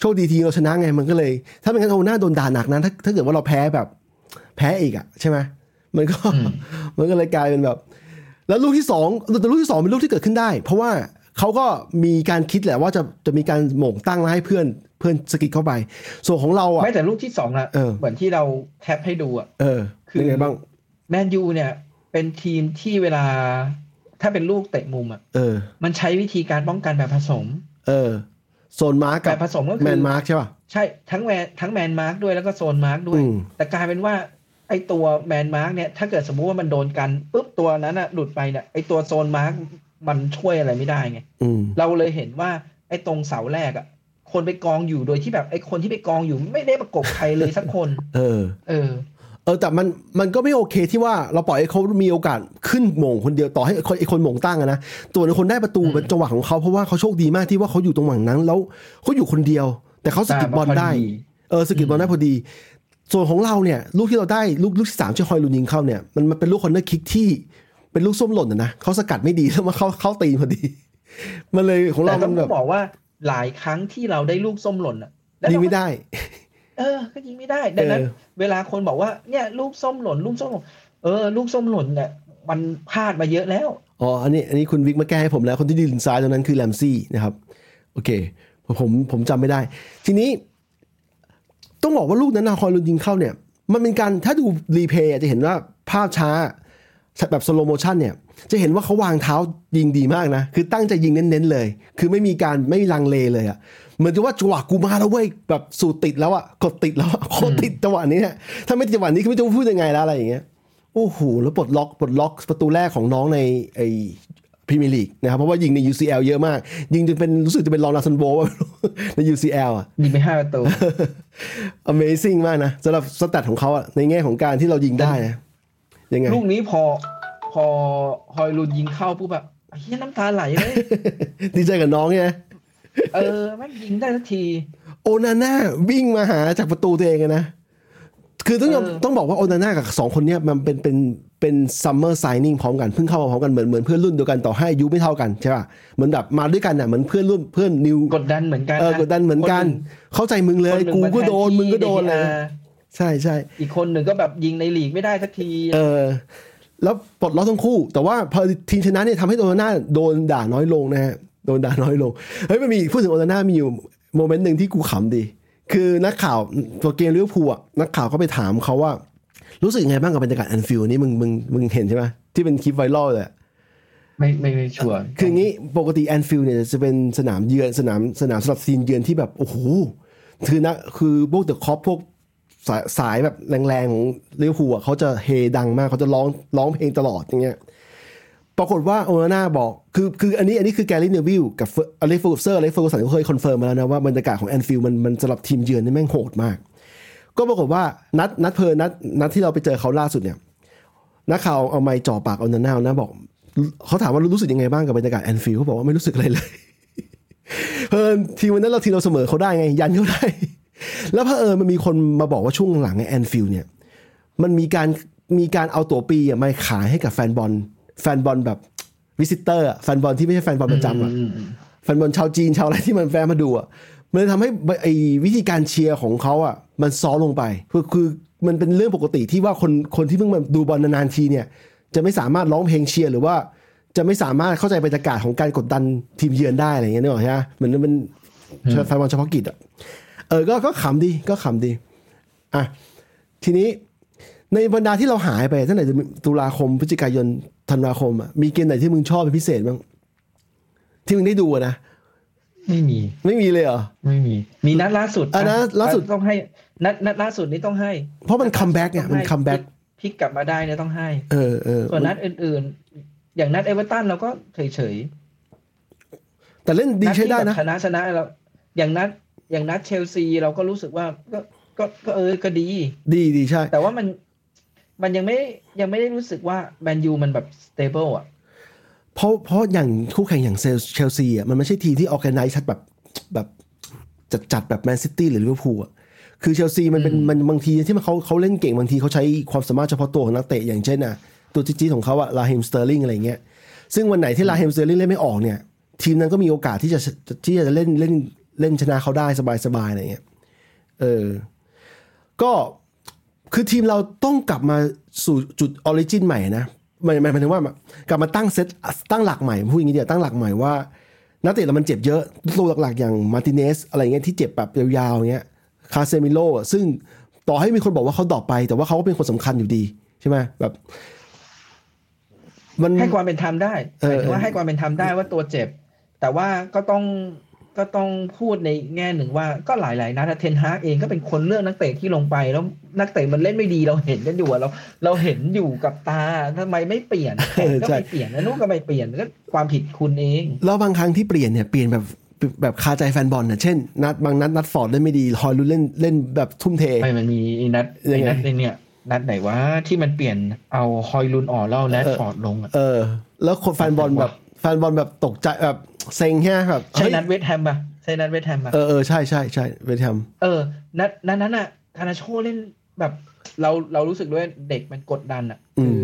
โชคดีทีเราชนะไงมันก็เลย ถ้าไม่งั้นโอนาน่าโดนด่าหนักนะถ้าถ้าเกิดว่าเราแพ้แบบ แพ้อีกอะใช่ไหมมันก็มันก็เลยกลายเป็นแบบ แล้วลูกที่สองแต่ลูกที่สองเป็นลูกที่เกิดขึ้นได้ เพราะว่าเขาก็มีการคิดแหละว่าจะจะมีการโหม่งตั้งแล้วให้เพื่อนเพื่อนสะกิดเข้าไป ส่วนของเราอะไม่แต่ลูกที่สองอะเออเหมือนที่เรา cap ให้ดูอะเออ คือเป็นไงบ้างแมนยูเนี่ย เป็นทีมที่เวลา ถ้าเป็นลูกเตะมุมอะเออ มันใช้วิธีการป้องกันแบบผสม เออ zone mark กับแบบผสมก็แมคือ man mark ใช่ป่ะใช่ทั้ง man ทั้ง man mark ด้วยแล้วก็ zone mark ด้วยอืมแต่กลายเป็นว่า ไอตัว man mark เนี่ยถ้าเกิดสมมุติว่ามันโดนกันปุ๊บตัวนั้นอะหลุดไปเนี่ยไอตัว zone markมันช่วยอะไรไม่ได้ไงอืมเราเลยเห็นว่าไอ้ตรงเสาแรกอะคนไปกองอยู่โดยที่แบบไอ้คนที่ไปกองอยู่ไม่ได้ประกบใครเลยสักคน เออ เออ เออแต่มันมันก็ไม่โอเคที่ว่าเราปล่อยให้เขามีโอกาสขึ้นโหม่งคนเดียวต่อให้คนไอ้คนโหม่งตั้งอะนะตัวในคนได้ประตูอืมเป็นจังหวะของเขาเพราะว่าเขาโชคดีมากที่ว่าเขาอยู่ตรงหว่างนั้น แล้วเขาอยู่คนเดียว แต่เขาสะกิดบอลได้พอเออสะกิดบอลได้พอดี ส่วนของเราเนี่ยลูกที่เราได้ลูกลูกที่สามที่ฮอยลูนยิงเข้าเนี่ยมันมันเป็นลูก corner kick ที่เป็นลูกส้มหล่นอะนะเขาสกัดไม่ดีแล้วมาเข้าเข้าตีนพอดี มันเลยของแต่เราต้มัอนงแบบบอกว่าหลายครั้งที่เราได้ลูกส้มหล่นอะแล้วยิงเราก็ไม่ได้ เออ ก็ยิงไม่ได้ดังนั้นเออเวลาคนบอกว่าเนี่ยลูกส้มหล่นลูกส้มหล่นเออลูกส้มหล่นเนี่ยมันพลาดมาเยอะแล้วอ๋ออันนี้อันนี้คุณวิกมาแก้ให้ผมแล้วคนที่ยืนซ้ายตรงนั้นคือแลมซี่นะครับ โอเค ผมผมจำไม่ได้ ทีนี้ ต้องบอกว่าลูกนั้นนาคอยลุนยิงเข้าเนี่ย มันเป็นการถ้าดู replay จะเห็นว่าภาพช้าแบบ slow motion เนี่ยจะเห็นว่าเขาวางเท้ายิงดีมากนะ คือตั้งใจยิงเน้นๆเลย คือไม่มีการไม่ลังเลเลยอะเหมือนกับว่าจังหวะกูมาแล้วเว้ยแบบสูตรติดแล้วอะกดติดแล้วโคตรติดจังหวะนี้เนี่ยถ้าไม่จังหวะนี้ก็ไม่รู้จะพูดยังไงแล้วอะไรอย่างเงี้ยโอ้โหแล้วปลดล็อกปลดล็อกประตูแรกของน้องในไอ พรีเมียร์ลีกนะครับเพราะว่ายิงใน UCL เยอะมาก ยิงจนเป็นรู้สึกจะเป็นรองดาวซัลโวใน UCL อะยิงไปห้าประตู Amazing มากนะสำหรับสแตทของเขาอะในแง่ของการที่เรายิงได้นะยังไงลูกนี้พอพอฮอยลุนยิงเข้าปุ๊บแบบเฮียน้ำตาไหลเลยดีใจกับน้องไงเออแม่งยิงได้สักที โอนาน่าวิ่งมาหาจากประตูตัวเองอะนะ คือต้องยอมเออต้องบอกว่าโอนาน่ากับสองคนเนี้ยมันเป็นเป็นเป็นซัมเมอร์ไซนิ่งพร้อมกันเพิ่งเข้ามาพร้อมกันเหมือนเหมือนเพื่อนรุ่นเดียวกันต่อให้อายุไม่เท่ากันใช่ป่ะเหมือนแบบมาด้วยกันอะเหมือนเพื่อนรุ่นเพื่อนนิวกดดันเหมือนกันเออกดดันเหมือนกัน เข้าใจมึงเลยคนหนึ่งกูก็มาแทนโดนที่มึงก็โดนเลย DDR ใช่ใช่อีกคนหนึ่งก็แบบยิงในลีกไม่ได้สักที เออ แล้วปลดล็อกทั้งคู่ แต่ว่าพอทีมชนะเนี่ยทำให้โอนาน่าโดนด่าน้อยลงนะฮะโดนด่าน้อยลงเฮ้ยมันมีพูดถึงโอนาน่ามีอยู่ moment หนึ่งที่กูขำดี คือนักข่าวตัวเกมลิเวอร์พูลอะนักข่าวก็ไปถามเขาว่ารู้สึกยังไงบ้างกับบรรยากาศแอนฟิลด์นี่มึงมึงมึงเห็นใช่ไหมที่เป็นคลิปไวรัลเลยอะไม่ไม่ไม่ชัวร์คืออย่างนี้ปกติแอนฟิลด์เนี่ยจะเป็นสนามเยือนสนามสนามสำหรับทีมเยือนที่แบบโอ้โหคือนะคือพวกเดอะคอปพวกสายสายแบบแรงๆของลิเวอร์พูลอะเขาจะเฮดังมากเขาจะร้องร้องเพลงตลอดอย่างเงี้ย ปรากฏว่าโอนาน่าบอกคือคืออันนี้อันนี้คือแกรี่เนวิลล์กับเซอร์อเล็กซ์ เฟอร์กูสันก็เคย confirm มาแล้วนะว่าบรรยากาศของแอนฟิลด์มันมันสำหรับทีมเยือนนี่แม่งโหดมาก ก็ปรากฏว่านัดนัดเผอิญนัดนัดที่เราไปเจอเขาล่าสุดเนี่ยนักข่าวเอาไมค์จ่อปากโอนาน่านะบอกเขาถามว่ารู้สึกยังไงบ้างกับบรรยากาศแอนฟิลด์เขาบอกว่าไม่รู้สึกอะไรเลยเผอิญทีมวันนั้นเราทีมเราเสมอเขาได้ไง ยันเขาได้ แล้วเพอเอิญมันมีคนมาบอกว่าช่วงหลังในแอนฟิลด์เนี่ย มันมีการมีการเอาตั๋วปีอะมาขายให้กับแฟนบอล แฟนบอลแบบ visitor แฟนบอลที่ไม่ใช่แฟนบอลประจำอะอืมอืมแฟนบอลชาวจีนชาวอะไรที่มันแฟนมาดูอะมันเลยทำให้ไอ้วิธีการเชียร์ของเขาอะมันซอฟต์ลงไปคือคือมันเป็นเรื่องปกติที่ว่าคนคนที่เพิ่งมาดูบอลนานๆทีเนี่ย จะไม่สามารถร้องเพลงเชียร์หรือว่าจะไม่สามารถเข้าใจบรรยากาศของการกดดันทีมเยือนได้อะไรอย่างเงี้ยนึกออกใช่ไหมเหมือนมันเป็นแฟนบอลเฉพาะกิจอะเออก็ก็ขำดีก็ขำดีอะทีนี้ในบรรดาที่เราหายไปตั้งแต่ตุลาคมพฤศจิกายน ธันวาคมอะมีเกมไหนที่มึงชอบเป็นพิเศษบ้างที่มึงได้ดูอะนะไม่มี ไม่มีเลยเหรอไม่มี มีนัดล่าสุดอะนัดล่าสุดต้องให้นัดนัดล่าสุดนี้ต้องให้ เพราะมัน comebackเนี่ยมัน comebackพลิกกลับมาได้เนี่ยต้องให้ เออเออส่วนนัดอื่น ๆ อย่างนัดเอเวอร์ตันเราก็เฉยแต่เล่นๆดีนัใช้ที่ได้แบบนะชนะชนะเราอย่างนัดอย่างนัดเชลซีเราก็รู้สึกว่าก็ก็ก็เออก็ดี ดีดีใช่ แต่ว่ามัน มันยังไม่ยังไม่ได้รู้สึกว่าแมนยูมันแบบ stable อะเพราะเพราะอย่างคู่แข่งอย่างเชลซีอะมันไม่ใช่ทีมที่ organize ชัดแบบแบบจัดจัดแบบแมนซิตี้หรือลิเวอร์พูลอะคือเชลซีมันเป็นมันบางทีที่มันเขาเขาเล่นเก่งบางทีเขาใช้ความสามารถเฉพาะตัวของนักเตะอย่างเช่นอะตัวจิ๊ดๆของเขาอะราฮีมสเตอร์ลิงอะไรเงี้ยซึ่งวันไหนที่ราฮีมสเตอร์ลิงเล่นไม่ออกเนี่ย ทีมนั้นก็มีโอกาสที่จะที่จะเล่นเล่นเล่นชนะเขาได้สบายๆอะไรเงี้ยเออก็ คือทีมเราต้องกลับมาสู่จุด origin ใหม่นะหมายหมายถึงว่ากลับมาตั้งเซตตั้งหลักใหม่พูดอย่างนี้ดีกว่าตั้งหลักใหม่ว่านักเตะเรามันเจ็บเยอะตัวหลักๆอย่างมาร์ติเนสอะไรเงี้ยที่เจ็บแบบยาวๆอย่างเงี้ยคาเซมิโร่ซึ่งต่อให้มีคนบอกว่าเขา drop ไป แต่ว่าเขาก็เป็นคนสำคัญอยู่ดีใช่ไหมแบบ มันให้ความเป็นธรรมได้หมายถึงว่าให้ความเป็นธรรมได้ว่าตัวเจ็บ แต่ว่าก็ต้อง ก็ต้องพูดในแง่หนึ่งว่าก็หลายๆนัดอะเทนฮากเองก็เป็นคนเลือกนักเตะที่ลงไป แล้วนักเตะมันเล่นไม่ดีเราเห็นกันอยู่อะเราเราเห็นอยู่กับตาทำไมไม่เปลี่ยนแขนก็ไม่เปลี่ยนนะนู้นก็ไม่เปลี่ยนก็ความผิดคุณเองแล้วบางครั้งที่เปลี่ยนเนี่ยเปลี่ยนแบบแบบคาใจแฟนบอลน่ะเช่น นัดบางนัดนัดฟอร์ดเล่นไม่ดีฮอยลุนเล่นเล่นแบบทุ่มเทไม่มันมีไอ้นัดยัไอ้งไงนัดไอ้เนี่ยนัดไหนวะที่มันเปลี่ยนเอาฮอยลุนออกแล้วเอาแรดเออฟอร์ดลงอะเออ แล้วคนแฟนบอลแบบ แฟนบอลแบบตกใจแบบเซ็งแค่แบบใช่เฮ้ยนัดเวสต์แฮมปะใช่นัดเวสต์แฮมปะเออเออใช่ใช่ใช่เวสต์แฮมเออนัดนัดนั้นอะการ์นาโชเล่นแบบเราเรารู้สึกด้วยเด็กมันกดดันอะอืมคือ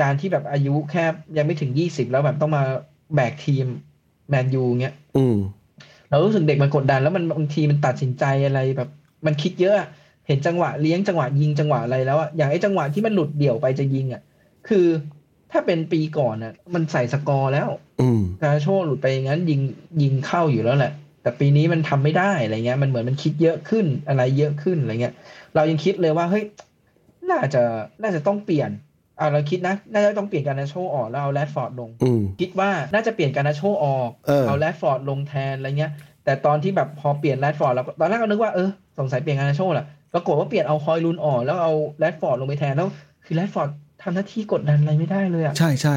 การที่แบบอายุแค่ยังไม่ถึงยี่สิบแล้วแบบต้องมาแบกทีมแมนยูเงี้ยอืมเรารู้สึกเด็กมันกดดัน แล้วมันบางทีมันตัดสินใจอะไรแบบ มันคิดเยอะอะเห็นจังหวะเลี้ยงจังหวะยิงจังหวะอะไรแล้วอะอย่างไอ้จังหวะที่มันหลุดเดี่ยวไปจะยิงอะ คือ ถ้าเป็นปีก่อนอะ มันใส่สกอร์แล้ว อืมการ์นาโชหลุดไปอย่างนั้นยิงยิงเข้าอยู่แล้วแหละ แต่ปีนี้มันทำไม่ได้อะไรเงี้ย มันเหมือนมันคิดเยอะขึ้นอะไรเยอะขึ้นอะไรเงี้ย เรายังคิดเลยว่าเฮ้ยน่าจะน่าจะต้องเปลี่ยนอ่าเราคิดนะน่าจะต้องเปลี่ยนการ์นาโชออกแล้วเอาแรดฟอร์ดลงอืมคิดว่าน่าจะเปลี่ยนการ์นาโชออกเออเอาแรดฟอร์ดลงแทนอะไรเงี้ย แต่ตอนที่แบบพอเปลี่ยนแรดฟอร์ดแล้วตอนแรกก็นึกว่าเออสงสัยเปลี่ยนการ์นาโชแหละปรากฏว่าเปลี่ยนเอาฮอยลุนด์ออกแล้วเอาแรดฟอร์ดลงไปแทนแล้วคือแรดฟอร์ด ทำหน้าที่กดดันอะไรไม่ได้เลยอะใช่ใช่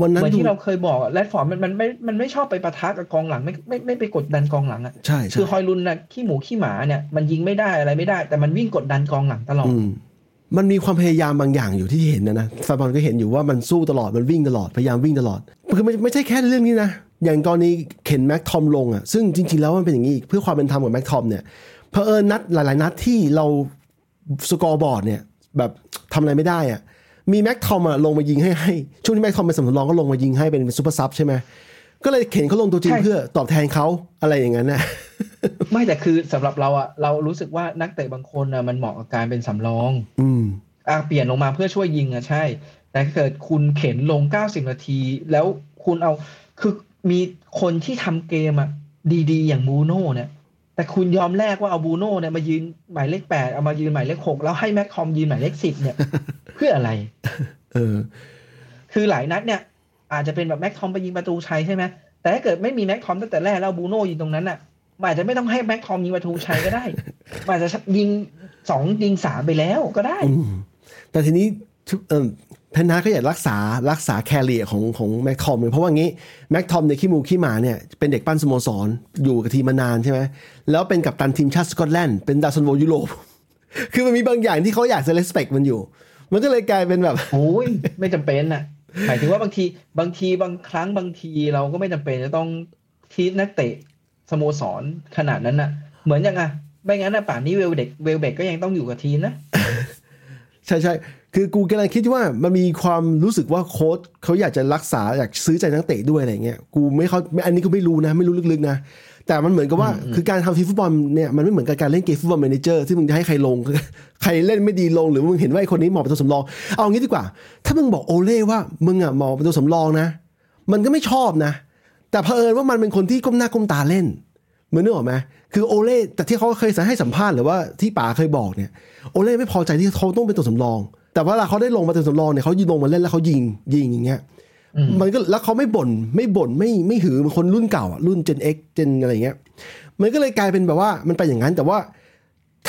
วันเหนั้นมือนดูที่เราเคยบอกแรดฟอร์ดมันมันไม่มันไม่ชอบไปปะทะกับกองหลังไม่ไม่ไม่ไปกดดันกองหลังอะใช่คือใช่ฮอยลุนด์นะขี้หมูขี้หมาเนี่ยมันยิงไม่ได้อะไรไม่ได้ แต่มันวิ่งกดดันกองหลังตลอดอืมมันมีความพยายามบางอย่างอยู่ที่เห็นนะนะแฟนบอลก็เห็นอยู่ว่ามันสู้ตลอดมันวิ่งตลอดพยายามวิ่งตลอดคือไม่ไม่ใช่แค่เรื่องนี้นะอย่างกรณีเข็นแม็กทอมลงอะซึ่งจริงๆแล้วมันเป็นอย่างนี้อีกเพื่อความเป็นธรรมกับแม็กทอมเนี่ยเพอเอิญนัดหลาย ๆ นัดที่เรา scoreboard เนี่ยแบบทำอะไรไม่ได้อะ มีแม็กทอมอะลงมายิงให้ให้ ช่วงที่แม็กทอมเป็นสำรองก็ลงมายิงให้เป็น super sub ใช่ไหมก็เลยเข็นเขาลงตัวจริงใช่เพื่อตอบแทนเขาอะไรอย่างนั้นนะไม่แต่คือสำหรับเราอะเรารู้สึกว่านักเตะบางคนอะมันเหมาะกับการเป็นสำรอง อืมอะเปลี่ยนลงมาเพื่อช่วยยิงอะใช่ แต่ถ้าเกิดคุณเข็นลง90นาที แล้วคุณเอาคือมีคนที่ทำเกมอะดีๆ อย่างบูโน่เนี่ย แต่คุณยอมแลกว่าเอาบูโน่เนี่ยมายืนหมายเลขแปดเอามายืนหมายเลขหกแล้วให้แม็กคอมยืนหมายเลขสิบเนี่ย เพื่ออะไร เออ คือหลายนัดเนี่ย อาจจะเป็นแบบแม็กคอมไปยิงประตูชัยใช่ไหมแต่ถ้าเกิดไม่มีแม็กคอมตั้งแต่แรกแล้วบูโน่ยิงตรงนั้นอะมันอาจจะไม่ต้องให้แม็กคอมยิงประตูชัยก็ได้มันอาจจะยิงสองยิงสามไปแล้วก็ได้อืมแต่ทีนี้ทุก เออเทนฮากก็อยากรักษารักษา career ของของแม็กทอมเพราะว่างี้แม็กโทมิเนย์ขี้หมูขี้หมาเนี่ยเป็นเด็กปั้นสโมสรอยู่กับทีมมานานใช่ไหมแล้วเป็นกัปตันทีมชาติสกอตแลนด์เป็นดาวซัลโวยุโรปคือมันมีบางอย่างที่เขาอยากจะ respect มันอยู่ มันก็เลยกลายเป็นแบบโอ้ยไม่จำเป็นน่ะหมายถึงว่าบางทีบางทีบางครั้งบางทีเราก็ไม่จำเป็นจะต้องทีนักเตะสโมสรขนาดนั้นน่ะเหมือนอย่างอะไม่งั้นน่ะป่านนี้เวลเบ็คเวลเบ็คก็ยังต้องอยู่กับทีมนะใช่ใช่ คือกูกำลังคิดว่ามันมีความรู้สึกว่าโค้ชเขาอยากจะรักษาอยากซื้อใจนักเตะด้วยอะไรเงี้ยกูไม่เขาอันนี้ก็ไม่รู้นะ ไม่รู้ลึกๆนะแต่มันเหมือนกับว่าคือการทำทีมฟุตบอลเนี่ยมันไม่เหมือนกับการเล่นเกม Football Manager ที่มึงจะให้ใครลง ใครเล่นไม่ดีลงหรือมึงเห็นว่าไอ้คนนี้เหมาะเป็นตัวสำรอง เอางี้ดีกว่า ถ้ามึงบอกโอเล่ว่ามึงอะเหมาะเป็นตัวสำรองนะ มันก็ไม่ชอบนะ แต่เผอิญว่ามันเป็นคนที่ก้มหน้าก้มตาเล่นเหมือนนึกออกไหมคือโอเล่แต่ที่เขาเคยให้สัมภาษณ์หรือว่าที่ป๋าเคยบอกเนี่ยโอเล่ไม่พอใจที่เขาต้องเป็นตัวสำรอง แต่เวลาเขาได้ลงมาเป็นตัวสำรองเนี่ยเขายิงลงมาเล่นแล้วเขายิงยิงอย่างเงี้ยอืมมันก็แล้วเขาไม่บ่นไม่บ่นไม่ไม่หือเหมือนคนรุ่นเก่าอะรุ่น Gen X Gen อะไรเงี้ย มันก็เลยกลายเป็นแบบว่ามันไปอย่างนั้น แต่ว่า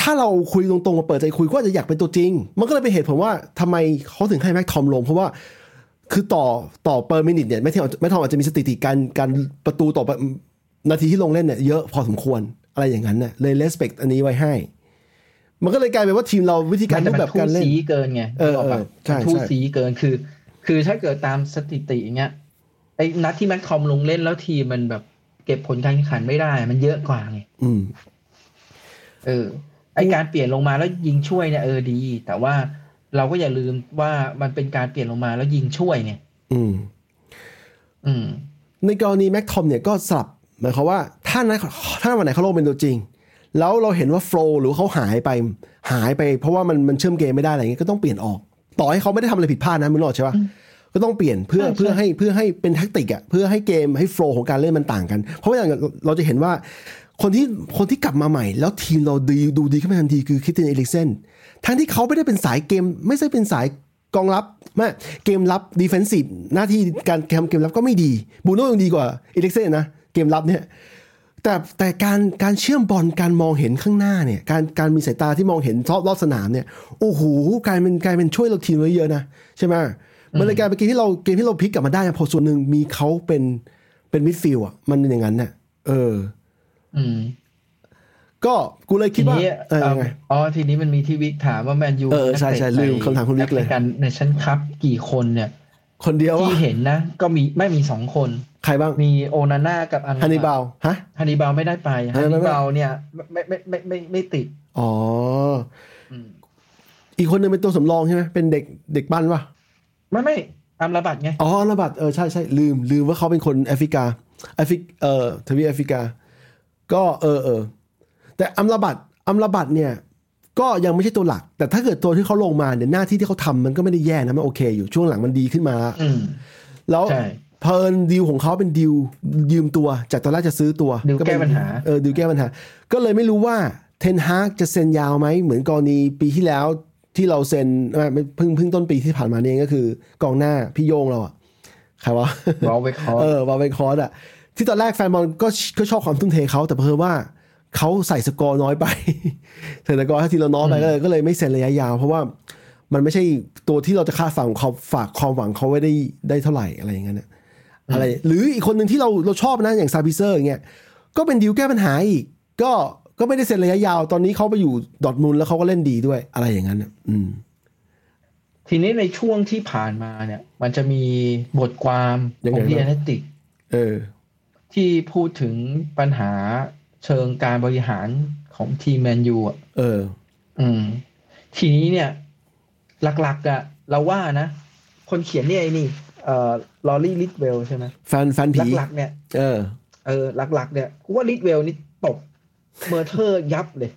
ถ้าเราคุยตรงๆมาเปิดใจคุยก็อาจจะอยากเป็นตัวจริง มันก็เลยเป็นเหตุผลว่าทำไมเขาถึงให้แม็กทอมลง เพราะว่าคือต่อต่อ per minute เนี่ยแม็กทอมแม็กทอมอาจจะมีสถิติการการประตูต่อนาทีที่ลงเล่นเนี่ยเยอะพอสมควรอะไรอย่างนั้นเนี่ยเลยเลสเปกอันนี้ไว้ให้ มันก็เลยกลายเป็นว่าทีมเราวิธีการมันรูจะปแบแบบบทูการเล่นสีเกินไงเออนึกกปะเออใช่มันทูใช่สีเกินคือ คือถ้าเกิดตามสถิติอย่างเงี้ยไอ้นัดที่แม็กคอมลงเล่นแล้วทีมมันแบบ เก็บผลการแข่งขันไม่ได้ มันเยอะกว่าไงอืม เออ ไอการเปลี่ยนลงมาแล้วยิงช่วยเนี่ยเออดี แต่ว่าเราก็อย่าลืมว่ามันเป็นการเปลี่ยนลงมาแล้วยิงช่วยไงอืม อืม ในกรณีแม็กทอมเนี่ยก็สลับหมายความว่า ถ้านั้นถ้าวันไหนเขาลงเป็นตัวจริง แล้วเราเห็นว่า flow หรือเขาหายไปหายไป เพราะว่ามันมันเชื่อมเกมไม่ได้อะไรเงี้ยก็ต้องเปลี่ยนออก ต่อให้เขาไม่ได้ทำอะไรผิดพลาดนะมึงรู้ใช่ปะก็ต้องเปลี่ยนเพื่อใช่ใช่เพื่อให้เพื่อให้เป็นแท็กติกอะเพื่อให้เกมให้ flow ของการเล่นมันต่างกัน เพราะว่าอย่างเราจะเห็นว่าคนที่คนที่กลับมาใหม่ แล้วทีมเราดีดูดีขึ้นมาทันทีคือคริสเตียนเอริกเซนทั้งที่เขาไม่ได้เป็นสายเกม ไม่ใช่เป็นสายกองรับไม่เกมรับ defensive หน้าที่การทำเกมรับก็ไม่ดีบรูโน่ยังดีกว่าเอริกเซนนะเกมรับเนี่ย แต่แต่การการเชื่อมบอลการมองเห็นข้างหน้าเนี่ย การการมีสายตาที่มองเห็นรอบรอบสนามเนี่ยโอ้โหกลายเป็นกลายเป็นช่วยเราทีมไว้เยอะนะใช่ไหมมันเลยกลายเป็นเกมที่เราเกมที่เราพลิกกลับมาได้เพราะส่วนหนึ่งมีเขาเป็นเป็นมิดฟิลด์อะมันเป็นอย่างนั้นน่ะเออ อืมก็กูเลยคิดว่าทีนี้เออยังไงอ๋อทีนี้มันมีที่วิกถามว่าแมนยูเออใช่ใช่ลืมคำถามคุณวิกเลยกันในชั้นคัพกี่คนเนี่ย คนเดียวที่ว่าเห็นนะ ก็มีไม่มีสองคน ใครบ้าง มีโอนาน่ากับอันฮันนิบาลฮะฮันนิบาลไม่ได้ไปฮัฮันนนินิบาลบาลเนี่ยไม่ไม่ไม่ไม่ไม่ไม่ติด อ๋ออืมอีกคนหนึงเป็นตัวสำรองใช่ไหมเป็นเด็กเด็กบ้านปะไม่ไม่อัมระบัดไง อ๋อระบัดเออใช่ใช่ลืม ลืมว่าเขาเป็นคนแอฟริกาแอฟริกเอ่อทวีปแอฟริกา ก็เออเออแต่อัมระบัดอัมระบัดเนี่ย ก็ยังไม่ใช่ตัวหลัก แต่ถ้าเกิดตัวที่เขาลงมาเนี่ยหน้าที่ที่เขาทำมันก็ไม่ได้แย่นะมันโอเค อยู่ช่วงหลังมันดีขึ้นมาอืมแล้วใช่เพลินดีลของเขาเป็นดีลยืมตัวจากตอนแรกจะซื้อตัวดีลเป็แก้ปัญหาเออดีลแก้ปัญหา ก็เลยไม่รู้ว่าเทนฮากจะเซ็นยาวไหมเหมือนกรณีปีที่แล้วที่เราเซ็นไม่ไม่เพิ่งเพิ่งต้นปีที่ผ่านมานี่เองก็คือ กองหน้าพี่โยงเราอะใครวะวอลเวคอเออวาเวนคอร์สอะที่ตอนแรกแฟนบอลก็ก็ชอบความทุ่มเทเขาแต่เพิ่มว่า เขาใส่สกอร์น้อยไปใส่สกอร์ให้ทีละน้อยไปก็เลยก็เลยไม่เซ็นระยะยาว เพราะว่ามันไม่ใช่ตัวที่เราจะคาดฝังเขาฝากความหวังเขาไว้ได้ได้เท่าไหร่อะไรอย่างเงี้ยนะอะไร หรืออีกคนหนึ่งที่เราเราชอบนะอย่างซาบิเซอร์อย่างเงี้ยก็เป็นดีลแก้ปัญหาอีก ก็ก็ไม่ได้เซ็นระยะยาว ตอนนี้เขาไปอยู่ดอร์ทมุนด์แล้วเขาก็เล่นดีด้วยอะไรอย่างนั้นน่ะอืม ทีนี้ในช่วงที่ผ่านมาเนี่ย มันจะมีบทความยังขไงองดีบ้างแอนาติกเออ ที่พูดถึงปัญหา เชิงการบริหารของทีมแมนยูอะเออ อืม ทีนี้เนี่ย หลักๆอะเราว่านะ คนเขียนเนี่ยไอ้นี่เอ่อลอรี่วิทเวลล์ใช่ไหมแฟนแฟนผีหลักๆเนี่ย เออ เออ หลักๆ เนี่ยกูว่าวิทเวลล์นี่ตบเมอร์เทอร์ยับเลย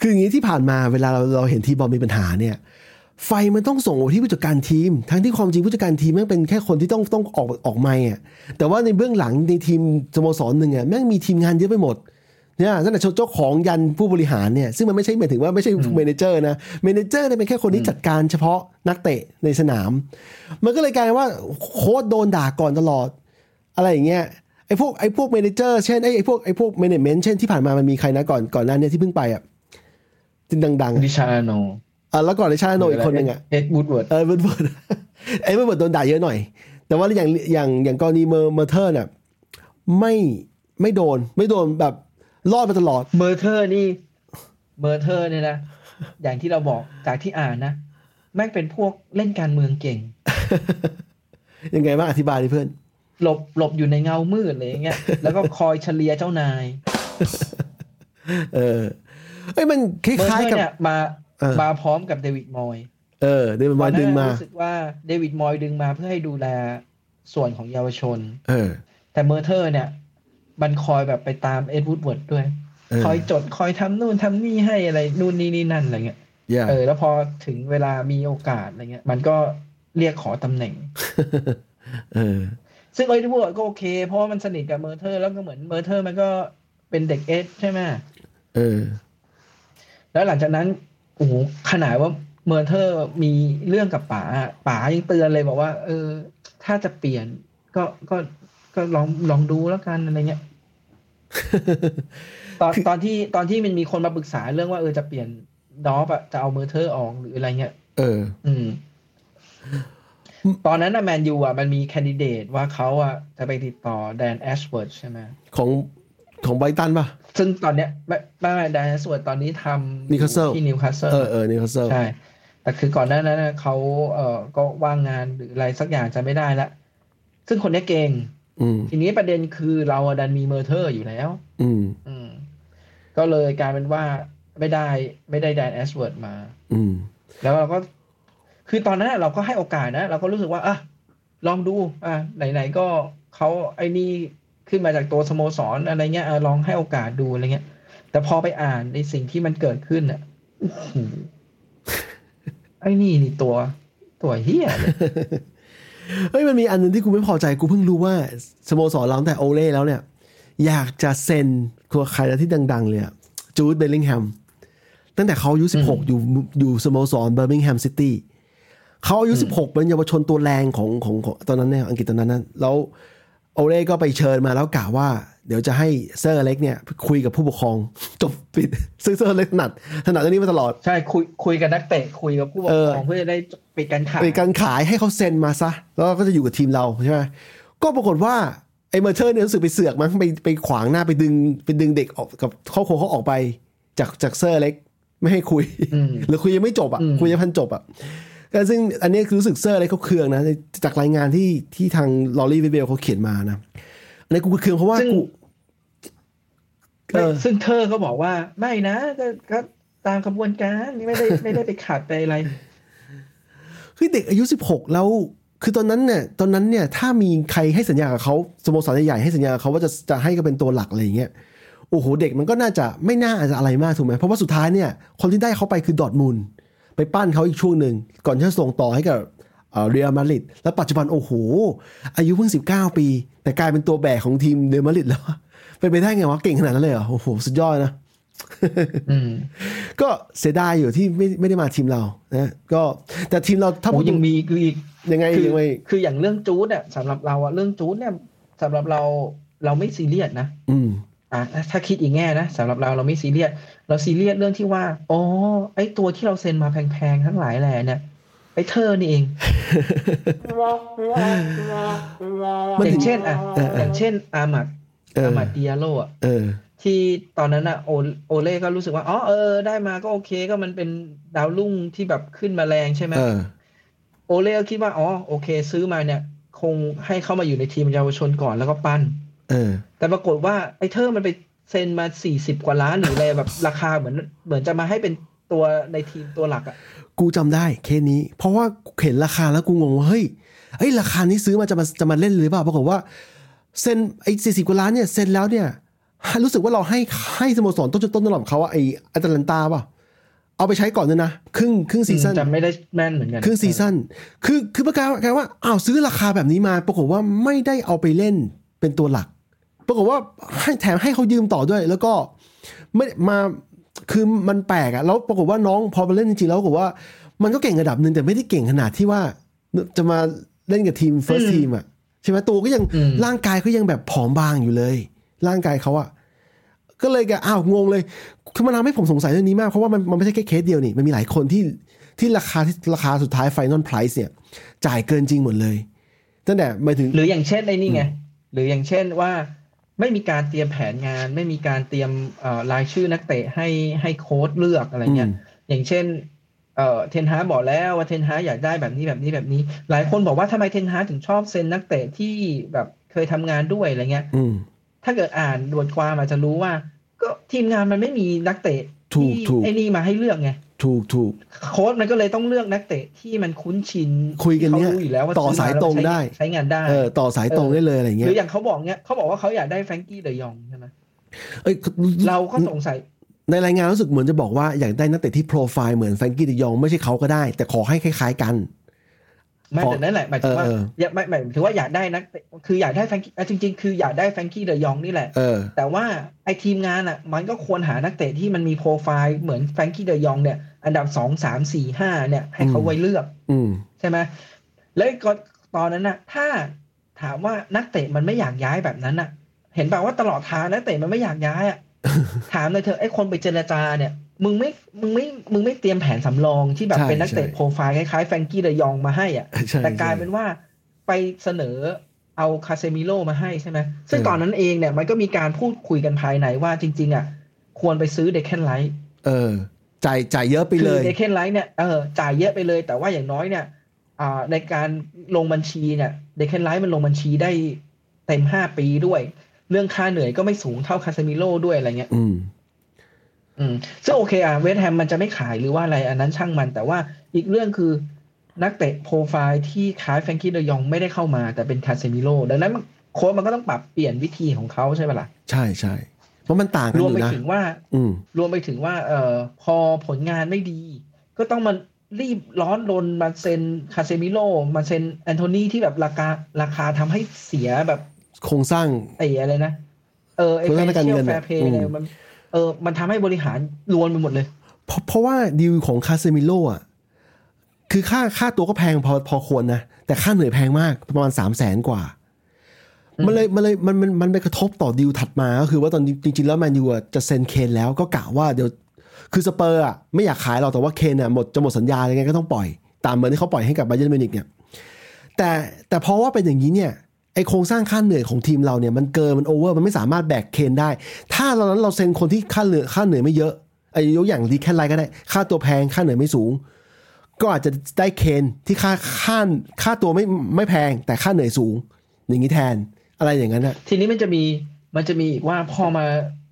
คืออย่างนี้ที่ผ่านมาเวลาเราเราเห็นทีมบอลมีปัญหาเนี่ย ไฟมันต้องส่งไปที่ผู้จัดการทีม ทั้งที่ความจริงผู้จัดการทีมแม่งเป็นแค่คนที่ต้องต้องออกออกไม่อะแต่ว่าในเบื้องหลังในทีมสโมสรหนึ่งอะแม่งมีทีมงานเยอะไปหมดเนี่ยตั้งแต่เจ้าของยันผู้บริหารเนี่ยซึ่งมันไม่ใช่หมายถึงว่าไม่ใช่ manager นะ manager เนี่ยเป็นแค่คนที่จัดการเฉพาะนักเตะในสนาม มันก็เลยกลายเป็นว่าโค้ชโดนด่าก่อนตลอด อะไรอย่างเงี้ยไอ้พวกไอ้พวก manager เช่นไอ้ไอ้พวกไอ้พวก management เช่นที่ผ่านมามันมีใครนะก่อนก่อนหน้าเนี้ยที่เพิ่งไปอะที่ดังๆดิอาร์โนลด์ อะแล้วก่อนอาร์โนลด์อีกคนหนึ่งอะเอ็ดวูดเวิร์ดเออเวิร์ดเวิร์ดไอ้เวิร์ดเวิร์ดโดนด่าเยอะหน่อย แต่ว่าอย่างอย่างอย่างกรณีเมอร์เมอร์เทอร์เนี่ยไม่ไม่โดนไม่โดนแบบรอดมาตลอดเมอร์เทอร์นี่เมอร์เทอร์เนี่ยนะอย่างที่เราบอกจากที่อ่านนะแม่งเป็นพวกเล่นการเมืองเก่ง ยังไงบ้างอธิบายดิเพื่อน หลบหลบอยู่ในเงามืดอะไรอย่างเงี้ยแล้วก็คอยเลียเจ้านาย เออเอ้ยมันคล้ายๆกับเมอร์เทอๆร์เนี่ยมาเออ มาพร้อมกับเดวิดมอยเออเดวิดมอยดึงมารู้สึกว่าเดวิดมอยดึงมาเพื่อให้ดูแลส่วนของเยาวชน เออ แต่เมอร์เทอร์ เนี่ย มันคอยแบบไปตามเอ็ดวูดเวิร์ดด้วยเออคอยจดคอยทำนู่นทำนี่ให้อะไรนู่นนี่นี่นั่นอะไรเงี้ย yeah เออ แล้วพอถึงเวลามีโอกาสอะไรเงี้ย มันก็เรียกขอตำแหน่ง เออ ซึ่งเอ็ดวูดเวิร์ดก็โอเค เพราะว่ามันสนิทกับเมอร์เทอร์ แล้วก็เหมือนเมอร์เทอร์มันก็เป็นเด็กเอ็ดใช่ไหมเออ แล้วหลังจากนั้นโอ้โหขนาดว่าเมอร์เทอร์มีเรื่องกับป๋าป๋ายังเตือนเลยบอกว่า เออ ถ้าจะเปลี่ยน ก็ก็ก็ลองลองดูแล้วกันอะไรเงี้ยตอนตอนที่ตอนที่มันมีคนมาปรึกษาเรื่องว่าเออจะเปลี่ยน DOF อะจะเอาเมอร์เทอร์ออกหรืออะไรเงี้ยเออ อืม ตอนนั้นนะแมนยูอะมันมีแคนดิเดตว่าเขาอะจะไปติดต่อแดนแอชเวิร์ดใช่ไหมของ ของไบรตันป่ะ ซึ่งตอนเนี้ยไม่ไม่ไม่แดนแอชเวิร์ดตอนนี้ทำ Newcastle ที่นิวคาสเซิลเออเออนี่เขาเซอร์ใช่แต่คือก่อนหน้านั้นนะเขาเอ่อก็ว่างงานหรืออะไรสักอย่างจะไม่ได้ละซึ่งคนเนี้ยเก่งอืมทีนี้ประเด็นคือเราอะดันมีเมอร์เทอร์อยู่แล้ว อืม อืม ก็เลยกลายเป็นว่าไม่ได้ไม่ได้แดนแอชเวิร์ดมา อืม แล้วเราก็ คือตอนนั้นเราก็ให้โอกาสนะ เราก็รู้สึกว่าอะลองดู อะไหนๆก็เขาไอ้นี่ ขึ้นมาจากตัวสโมสรอะไรเงี้ยอะลองให้โอกาสดูอะไรเงี้ย แต่พอไปอ่านในสิ่งที่มันเกิดขึ้นอะโอ้โหไอ้นี่นี่ตัวตัวเฮียเลยเฮ้ยมันมีอันหนึงที่กูไม่พอใจกูเพิ่งรู้ว่าสโมสรเราตั้งแต่โอเล่แล้วเนี่ย อยากจะเซ็นตัวใครนะที่ดัง ๆ เลยอะจูดเบลลิงแฮมตั้งแต่เขาอายุ16อยู่อยู่สโมสรเบอร์มิงแฮมซิตี้เขาอายุ16เป็นเยาวชนตัวแรงของของของตอนนั้นเนี่ยอังกฤษตอนนั้นนะแล้ว โอเล่ก็ไปเชิญมาแล้วกล่าวว่า เดี๋ยวจะให้เซอร์อเล็กซ์เนี่ย คุยกับผู้ปกครองจบปิดซึ่งเซอร์อเล็กซ์ถนัดถนัดเรื่องนี้มาตลอด ใช่คุยคุยกับนักเตะคุยกับผู้ปกเอคอรองเพื่อจะได้ปิดการขายเป็นการขายให้เขาเซ็นมาซะ แล้วก็จะอยู่กับทีมเราใช่ไหมก็ปรากฏว่าไอ้เมอร์เทอร์เนี่ยรู้สึกไปเสือกมั้งไปไปขวางหน้าไปดึงไปดึงเด็กออกกับครอบครัวเขาออกไป จากจากเซอร์อเล็กซ์ไม่ให้คุยอืมหรือคุยยังไม่จบอะอืมคุยยังไม่ทันจบอะ ก็ซึ่งอันนี้คือรู้สึกเซอร์อเล็กซ์เขาเคืองนะ จากรายงานที่ที่ทางลอรี่วิตเวลล์เขาเขียนมานะอันนี้กูเคืองเพราะว่าซึ่งกูเออซึ่งเธอก็บอกว่าไม่นะก็ก็ตามกระบวนการไม่ได้ไม่ได้ไปขัดไปอะไรคือเด็กอายุ16แล้วคือตอนนั้นเนี่ยตอนนั้นเนี่ยถ้ามีใครให้สัญญากับเขาสโมสรใหญ่ๆให้สัญญากับเขาว่าจะจะให้ก็เป็นตัวหลักอะไรอย่างเงี้ยโอ้โหเด็กมันก็น่าจะไม่น่าจะอะไรมากถูกไหมเพราะว่าสุดท้ายเนี่ย คนที่ได้เขาไปคือดอร์ทมุนด์ ไปปั้นเขาอีกช่วงหนึ่ง ก่อนที่จะส่งต่อให้กับเรียลมาดริดแล้วปัจจุบันโอ้โห อายุเพิ่ง 19 ปี แต่กลายเป็นตัวแบกของทีมเรอัลมาดริดแล้วเป็นไปได้ไงวะเก่งขนาดนั้นเลยเหรอโอ้โห สุดยอดนะอืมก็เสียดายอยู่ที่ไม่ไม่ได้มาทีมเรานะก็แต่ทีมเราถ้าโอ้พูดยังมีคืออีกยังไงคือยังไงคืออย่างเรื่องจูดเนี่ยสำหรับเราอะเรื่องจูดเนี่ยสำหรับเราเราไม่ซีเรียสนะอืม อะถ้าคิดอีกแง่นะสำหรับเราเราไม่ซีเรียสเราซีเรียสเรื่องที่ว่าอ๋อไอ้ตัวที่เราเซ็นมาแพงๆทั้งหลายแหล่เนี่ยไอ้เธอนี่เองมันอถึย่างงเช่นอะเออเอออย่างเช่น อามัดเอออามัดเดียโลอะเออที่ตอนนั้นอะโอโอเล่ก็รู้สึกว่าอ๋อเออ ได้มาก็โอเคก็มันเป็นดาวรุ่งที่แบบขึ้นมาแรงใช่ไหมเออโอเล่ก็คิดว่าอ๋อโอเค ซื้อมาเนี่ย คงให้เข้ามาอยู่ในทีมเยาวชนก่อนแล้วก็ปั้น เออ แต่ปรากฏว่าไอ้เธอมันไปเซ็นมาสี่สิบกว่าล้านหรืออะไรแบบราคาเหมือนเหมือนจะมาให้เป็นตัวในทีมตัวหลักอะกูจำได้เคสนี้ เพราะว่าเห็นราคาแล้วกูงงว่าเฮ้ยเฮ้ยราคานี้ซื้อมาจะมาจะมาเล่นหรือเปล่าปรากฏว่าเซ็นไอ้สี่สิบกว่าล้านเนี่ยเซ็นแล้วเนี่ยรู้สึกว่าเราให้ให้สโมสรต้นต้นตลอดเขาว่าไอ้อตาลันต้าป่ะเอาไปใช้ก่อนด้วยนะครึ่งครึ่ง season จำไม่ได้แม่นเหมือนกันครึ่ง season คือคือประกาศกาว่าอ้าวซื้อราคาแบบนี้มา ปรากฏว่าไม่ได้เอาไปเล่น เป็นตัวหลัก ปรากฏว่าให้แถมให้เขายืมต่อด้วย แล้วก็ไม่มาคือมันแปลกอะแล้วปรากฏว่าน้องพอมาเล่นจริงๆแล้วปรากฏว่า มันก็เก่งระดับหนึ่งแต่ไม่ได้เก่งขนาดที่ว่า จะมาเล่นกับทีม first team อะใช่ไหมตัวก็ยังอืมร่างกายเขายังแบบผอมบางอยู่เลย ร่างกายเขาอะก็เลยแกอ้าวงงเลย คือมันทำให้ผมสงสัยเรื่องนี้มาก เพราะว่ามันมันไม่ใช่แค่เคสเดียวนี่มันมีหลายคนที่ที่ราคาที่ราคาสุดท้ายไฟนอลไพรซ์เนี่ย จ่ายเกินจริงหมดเลยตั้งแต่หมายถึงหรืออย่างเช่นในนี่ไง หรืออย่างเช่นว่าไม่มีการเตรียมแผนงาน ไม่มีการเตรียมเอ่อรายชื่อนักเตะให้ให้โค้ชเลือกอะไรเงี้ยอืมอย่างเช่นเอ่อเทนฮาบอกแล้วว่าเทนฮาอยากได้แบบนี้แบบนี้แบบนี้ หลายคนบอกว่าทำไมเทนฮาถึงชอบเซ็นนักเตะที่แบบเคยทำงานด้วยอะไรเงี้ยอืมถ้าเกิดอ่านบทความอาจจะรู้ว่า ก็ทีมงานมันไม่มีนักเตะถูกที่ถูกไอ้นี่มาให้เลือกไง ถูกถูกโค้ชมันก็เลยต้องเลือกนักเตะที่มันคุ้นชินคุยกันเนี้ยเขารู้อยู่แล้วว่าต่อสายตรงได้ใช้งานได้เออต่อสายตรงได้เลยอะไรหเงี้รืยออย่างเขาบอกเนี้ยเขาบอกว่าเขาอยากได้แฟรงกี้เดยองใช่ไหมเอ้ยเราก็สงสัยในรายงานรู้สึกเหมือนจะบอกว่าอยากได้นักเตะที่โปรไฟล์เหมือนแฟรงกี้ดิยองไม่ใช่เขาก็ได้ แต่ขอให้คล้าย ๆ กัน ไม่พอแต่นั่นแหละหมายถึงว่าเออเอออยากไม่หมายถึงว่าอยากได้นักเตะคืออยากได้แฟรงกี้อะจริง ๆ คืออยากได้แฟรงกี้เดยองนี่แหละเออแต่ว่าไอ้ทีมงานอะ มันก็ควรหานักเตะที่มันมีโปรไฟล์เหมือนแฟรงกี้เดยองเนี่ย อันดับสองสามสี่ห้าเนี่ย ให้เขาไว้เลือกอืมใช่ไหมแล้วก็ตอนนั้นน่ะ ถ้าถามว่านักเตะมันไม่อยากย้ายแบบนั้นน่ะ เห็นป่าว่าตลอดทางนักเตะมันไม่อยากย้ายอะถามเลยเธอะไอ้คนไปเจรจาเนี่ย มึงไม่ มึงไม่ มึงไม่เตรียมแผนสำรองที่แบบใช่เป็นนักเตะใช่โปรไฟล์คล้ายๆแฟรงกี้เดยองมาให้อะใช่แต่กลายเป็นว่าไปเสนอเอาคาเซมิโร่มาให้ใช่ไหม ซึ่งเออตอนนั้นเองเนี่ยมันก็มีการพูดคุยกันภายในว่าจริง ๆ อะ ควรไปซื้อเดแคลนไรซ์เออ จ่ายจ่ายเยอะไปเลยคือเดแคลนไรซ์เนี่ย เออ จ่ายเยอะไปเลย แต่ว่าอย่างน้อยเนี่ย อ่า ในการลงบัญชีเนี่ย เดแคลนไรซ์มันลงบัญชีได้เต็มห้าปีด้วย เรื่องค่าเหนื่อยก็ไม่สูงเท่าคาเซมิโร่ด้วยอะไรเงี้ยอืมอืม ซึ่งโอเคอะเวสต์แฮมมันจะไม่ขายหรือว่าอะไรอันนั้นช่างมัน แต่ว่าอีกเรื่องคือนักเตะโปรไฟล์ที่คล้ายแฟรงกี้เดยองไม่ได้เข้ามา แต่เป็นคาเซมิโร่ดังนั้นมันโค้ชมันก็ต้องปรับเปลี่ยนวิธีของเขาใช่ไหมล่ะ ใช่ใช่เพราะมันต่างกันรวมไปถึงอยู่นะว่า อืมรวมไปถึงว่า เอ่อพอผลงานไม่ดี ก็ต้องมารีบร้อนรนมาเซ็นคาเซมิโร่มาเซ็นแอนโทนีที่แบบราคาราคาทำให้เสียแบบโครงสร้างไอ้อะไรนะเออไอ้ผลงานทางการเงินอะ financial fair play อืมเนี่ยมัน เออมันทำให้บริหารรวนไปหมดเลย เพราะเพราะว่าดีลของคาเซมิโร่อะคือค่าค่าตัวก็แพงพอพอควรนะ แต่ค่าเหนื่อยแพงมากประมาณสามแสนกว่า มันเลยมันเลยมันมันมันไปกระทบต่อดีลถัดมา ก็คือว่าตอนจริง ๆ แล้วแมนยูอะจะเซ็นเคนแล้วก็กะว่าเดี๋ยวคือสเปอร์อะไม่อยากขายเราแต่ว่าเคนอะหมดจะหมดสัญญายังไงก็ต้องปล่อย ตามเหมือนที่เขาปล่อยให้กับไบเยร์นมิวนิกเนี่ยแต่แต่เพราะว่าเป็นอย่างนี้เนี่ย ไอโครงสร้างค่าเหนื่อยของทีมเราเนี่ยมันเกินมันโอเวอร์มันไม่สามารถแบกเคนได้ ถ้าเรานั้นเราเซ็นคนที่ค่าเหนื่อยค่าเหนื่อยไม่เยอะไอ้ยกอย่างดีแค่ไรก็ได้ ค่าตัวแพงค่าเหนื่อยไม่สูง ก็อาจจะได้เคนที่ค่าค่าค่าตัวไม่ไม่แพง แต่ค่าเหนื่อยสูง อย่างนี้แทนอะไรอย่างนั้นอะทีนี้มันจะมีมันจะมีอีกว่าพอมา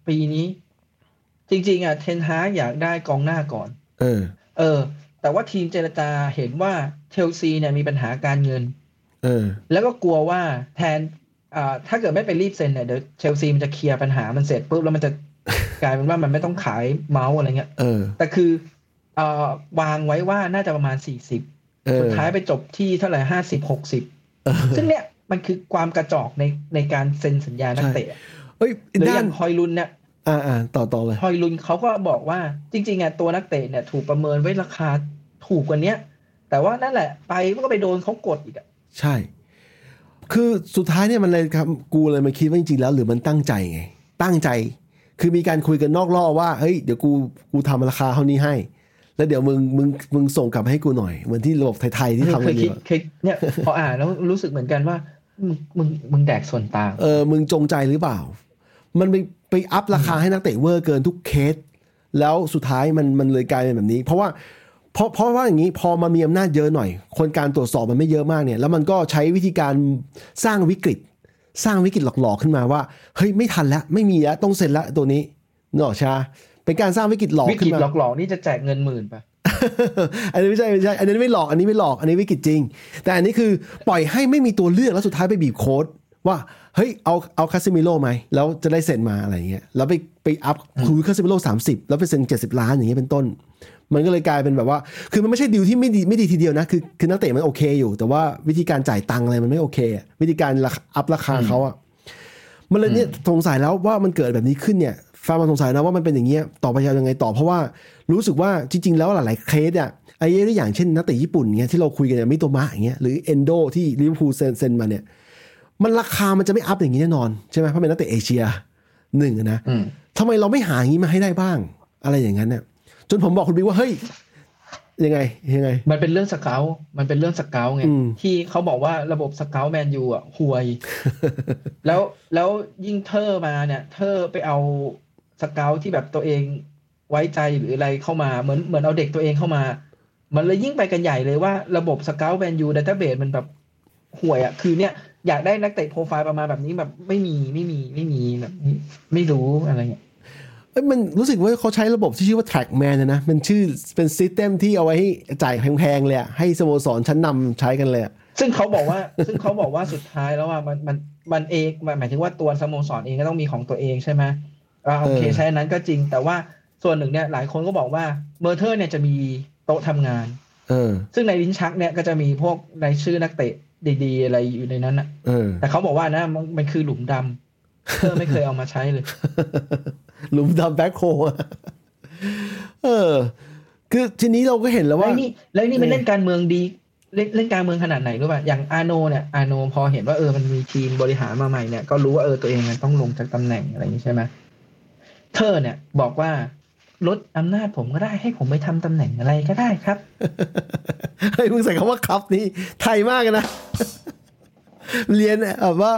ปีนี้ จริง ๆอะเทนฮากอยากได้กองหน้าก่อน เออ เออ แต่ว่าทีมเจรจาเห็นว่าเชลซีเนี่ยมีปัญหาการเงิน เออ แล้วก็กลัวว่าแทนอ่าถ้าเกิดไม่ไปรีบเซ็นเนี่ยเดี๋ยวเชลซีมันจะเคลียร์ปัญหามันเสร็จปุ๊บแล้วมันจะกลายเป็นว่ามันไม่ต้องขายเมาส์อะไรเงี้ยเออ แต่คือเอ่อวางไว้ว่าน่าจะประมาณสี่สิบเออสุดท้ายไปจบที่เท่าไหร่ห้าสิบหกสิบเออซึ่งเนี่ยมันคือความกระจอกในในการเซ็นสัญญานักเตะเอ้ยหรืออด้าย่านงฮอยลุนเนี่ยอ่าอ่าต่อต่อเลยฮอยลุนเขาก็บอกว่าจริงๆอะตัวนักเตะเนี่ย ถูกประเมินไว้ราคาถูกกว่าเนี้ย แต่ว่านั่นแหละ ไปก็ไปโดนเขากดอีกอะ ใช่ คือสุดท้ายเนี่ยมันเลยครับกูเลยมาคิดว่าจริงๆแล้วหรือมันตั้งใจไง ตั้งใจ คือมีการคุยกันนอกรอบว่าเฮ้ยเดี๋ยวกูกูทำราคาเท่านี้ให้ แล้วเดี๋ยวมึงมึงมึงส่งกลับมาให้กูหน่อย เหมือนที่ระบบไทยๆที่ทำเคกันยอคิดยู่อะเคยเนี่ยพออ่านแล้วรู้สึกเหมือนกันว่ามึงมึงมึงแดกส่วนต่าง เออ มึงจงใจหรือเปล่า มันไปไปอัพราคาให้นักเตะเวอร์เกินทุกเคส แล้วสุดท้ายมันมันเลยกลายเป็นแบบนี้ เพราะว่า เพราะเพราะว่าอย่างนี้พอมามีอำนาจเยอะหน่อย คนการตรวจสอบมันไม่เยอะมากเนี่ย แล้วมันก็ใช้วิธีการสร้างวิกฤต สร้างวิกฤตหลอกๆขึ้นมาว่าเฮ้ยไม่ทันแล้วไม่มีแล้วต้องเซ็นแล้วตัวนี้เนอะชาเป็นการสร้างวิกฤตหลอกวิกขึ้ฤนตมาหลอกๆนี่จะแจกเงินหมื่นป่ะอันนี้ไม่ใช่ไม่ใช่ อันนี้ไม่หลอก อันนี้ไม่หลอก อันนี้วิกฤตจริง แต่อันนี้คือปล่อยให้ไม่มีตัวเลือกแล้วสุดท้ายไปบีบโค้ชว่า เฮ้ย เอา เอาคาเซมิโร่ไหม แล้วจะได้เซ็นมาอะไรเงี้ย แล้วไป ไปอัพค่าคาเซมิโร่สามสิบแล้วไปเซ็นเจ็ดสิบล้านอย่างเงี้ยเป็นต้น มันก็เลยกลายเป็นแบบว่า คือมันไม่ใช่ดีลที่ไม่ดีไม่ดีทีเดียวนะ คือคือนักเตะมันโอเคอยู่ แต่ว่าวิธีการจ่ายตังค์อะไรมันไม่โอเคอะวิธีการราคาอัพราคาเขาอะมันเลยเนี่ยสงสัยแล้วว่ามันเกิดแบบนี้ขึ้นเนี่ยฟังมาสงสัยนะว่ามันเป็นอย่างเงี้ยต่อไปจะยังไงต่อเพราะว่ารู้สึกว่าจริง ๆ แล้วหลายๆเคสอะไอ้ตัวอย่างเช่นนักเตะญี่ปุ่นเงี้ยที่เราคุยกันเนี่ยมิโตมะอย่างเงี้ยหรือเอนโดที่ลิเวอร์พูลเซ็นเซ็นมาเนี่ย มันราคามันจะไม่อัพอย่างนี้แน่นอนใช่ไหมเพราะเป็นนักเตะเอเชียหนึ่งอะนะอืมทำไมเราไม่หาอย่างนี้มาให้ได้บ้าง อะไรอย่างนั้นเนี่ย จนผมบอกคุณบิ๊กว่าเฮ้ยยังไงยังไง มันเป็นเรื่อง scout มันเป็นเรื่อง scout ไงอืมที่เขาบอกว่าระบบ scoutแมนยูอะห่วย แล้วแล้วยิ่งเมอร์เทอร์มาเนี่ยเมอร์เทอร์ไปเอาscout ที่แบบตัวเองไว้ใจหรืออะไรเข้ามาเหมือนเหมือนเอาเด็กตัวเองเข้ามา มันเลยยิ่งไปกันใหญ่เลยว่าระบบ scout แมนยู database มันแบบห่วยอะคือเนี่ยอยากได้นักเตะโปรไฟล์ประมาณแบบนี้แบบไม่มีไม่มีไม่มีแบบนี้ไม่รู้อะไรเงี้ยเอ้ย มันรู้สึกว่าเขาใช้ระบบที่ชื่อว่า trackman นะนะ มันชื่อเป็น system ที่เอาไว้ให้จ่ายแพงๆเลยอะให้สโมสรชั้นนำใช้กันเลยอะซึ่งเขาบอกว่า ซึ่งเขาบอกว่าสุดท้ายแล้วว่ามันมันมันเองหมายถึงว่าตัวสโมสรเองก็ต้องมีของตัวเองใช่ไหมอ่าโอเคใช้อันนั้นก็จริง แต่ว่าส่วนหนึ่งเนี่ยหลายคนก็บอกว่าเมอร์เทอร์เนี่ยจะมีโต๊ะทำงาน เออ ซึ่งในลิ้นชักเนี่ยก็จะมีพวกรายชื่อนักเตะดีๆ อะไรอยู่ในนั้นนะเออแต่เขาบอกว่านะมันมันคือหลุมดำ เทอร์ไม่เคยเอามาใช้เลย หลุมดำ black hole อะเออ คือทีนี้เราก็เห็นแล้วแล้วว่านี่แล้วนี่มันเล่นการเมืองดี เล่นเล่นการเมืองขนาดไหนรู้ป่ะอย่างอาโนเนี่ยอาโนพอเห็นว่าเออมันมีทีมบริหารมาใหม่เนี่ยก็รู้ว่าเออตัวเองมันต้องลงจากตำแหน่งอะไรอย่างนี้ใช่ไหมเธอเนี่ย บอกว่าลดอำนาจผมก็ได้ให้ผมไปทำตำแหน่งอะไรก็ได้ครับเฮ้ยมึงใส่คำว่าครับนี่ไทยมากเลยนะ เรียนแบบว่า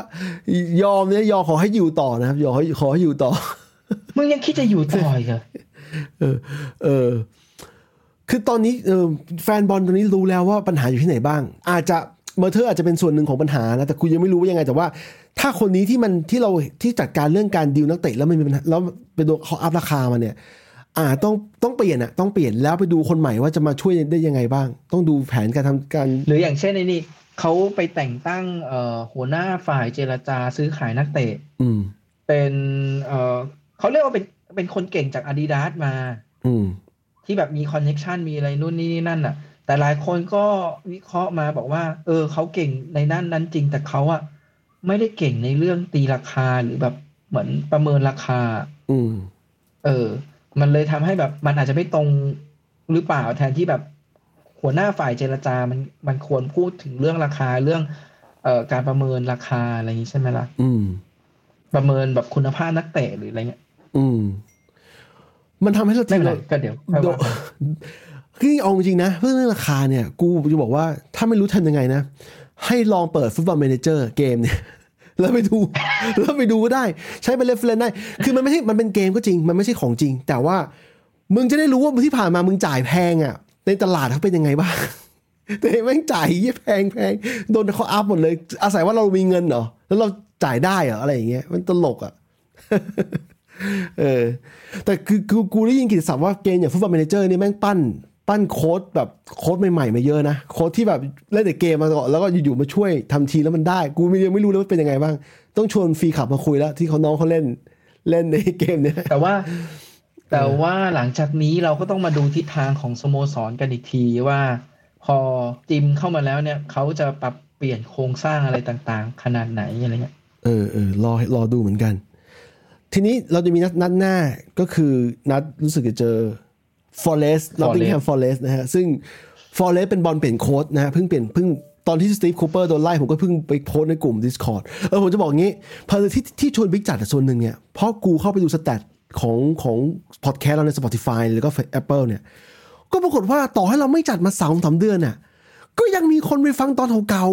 ยอมเนี่ยยอมขอให้อยู่ต่อนะครับยอมให้ขอให้อยู่ต่อ มึงยังคิดจะอยู่ต่ออีกเหรอเออ เออ คือตอนนี้เออแฟนบอลตอนนี้รู้แล้วว่าปัญหาอยู่ที่ไหนบ้าง อาจจะเมอร์เทอร์อาจจะเป็นส่วนหนึ่งของปัญหานะแต่คุณยังไม่รู้ว่ายังไงแต่ว่า ถ้าคนนี้ที่มันที่เราที่จัดการเรื่องการดีลนักเตะแล้วมันมีปัญหาแล้วเป็นตัวเขาอัพราคามาเนี่ย อ่าต้องต้องเปลี่ยนอะต้องเปลี่ยนแล้วไปดูคนใหม่ว่าจะมาช่วยได้ยังไงบ้าง ต้องดูแผนการทำการ หรืออย่างเช่นในนี่เขาไปแต่งตั้งเอ่อหัวหน้าฝ่ายเจรจาซื้อขายนักเตะ อืม เป็นเอ่อเขาเรียกว่าเป็นเป็นคนเก่งจากอาดิดาสมา อืม ที่แบบมีคอนเน็ชันมีอะไรนู่นนี่นี่นั่นน่ะแต่หลายคนก็วิเคราะห์มาบอกว่า เออเขาเก่งในด้านนั้นจริงแต่เขาอะไม่ได้เก่งในเรื่องตีราคาหรือแบบเหมือนประเมินราคา อืม เออ มันเลยทำให้แบบมันอาจจะไม่ตรงหรือเปล่าแทนที่แบบหัวหน้าฝ่ายเจรจา มันมันควรพูดถึงเรื่องราคาเรื่องเอ่อการประเมินราคาอะไรอย่างนี้ใช่ไหมล่ะ อืม ประเมินแบบคุณภาพนักเตะหรืออะไรเงี้ย อืม มันทำให้เราไม่เป็นไรเราก็เดี๋ยวค่อยโดว่ากันคือเอาจริงๆนะเรื่องราคาเนี่ย กูจะบอกว่าถ้าไม่รู้ทำยังไงนะ ให้ลองเปิดฟุตบอล a ม a เจอร์เกมเนี่ย แล้วไปดู แล้วไปดูก็ได้ ใช้เป็นเรฟเฟรนได้ คือมันไม่ใช่มันเป็นเกมก็จริง มันไม่ใช่ของจริง แต่ว่า มึงจะได้รู้ว่าที่ผ่านมามึงจ่ายแพงอะ ในตลาดเขาเป็นยังไงบ้างแต่แม่งจ่ายเยี่ยแพงแพงโดนเขาอัพหมดเลย อาศัยว่าเรามีเงินเหรอแล้วเราจ่ายได้เหรออะไรอย่างเงี้ยมันตลกอะเออแต่คือกูกูได้ยินกิตศัพท์ว่าเกมอย่างฟุตบอล a ม a เจอร์นี่แม่งปั้น ปั้นโค้ดแบบโค้ดใหม่ๆมาเยอะนะโค้ดที่แบบเล่นแต่เกมมาก่อนแล้วก็อยู่ๆมาช่วยทำทีแล้วมันได้ กูยังไม่รู้เลยว่าเป็นยังไงบ้าง ต้องชวนฟรีขับมาคุยแล้ว ที่เขาน้องเขาเล่นเล่นในเกมเนี้ยแต่ว่า แต่ว่าหลังจากนี้เราก็ต้องมาดูทิศทางของสโมสรกันอีกทีว่า พอจิมเข้ามาแล้วเนี่ยเขาจะปรับเปลี่ยนโครงสร้างอะไรต่างๆ ขนาดไหนอะไรเงี้ยเออเออรอรอดูเหมือนกัน ทีนี้เราจะมีนัดนัดหน้าก็คือนัดรู้สึกจะเจอ Forest Nottingham Forest นะฮะ ซึ่ง Forest เป็นบอลเปลี่ยนโค้ดนะฮะ เพิ่งเปลี่ยนเพิ่งตอนที่สตีฟคูเปอร์โดนไล่ผมก็เพิ่งไปโพสต์ในกลุ่ม Discord เออผมจะบอกงี้พอที่ที่ชวนบิ๊กจัดอะส่วนหนึ่งเนี่ยเพราะกูเข้าไปดูสแตทของของพอดแคสต์เราใน Spotify หรือก็ Apple เนี่ย ก็ปรากฏว่าต่อให้เราไม่จัดมาสองสามเดือนน่ะก็ยังมีคนไปฟังตอนเก่า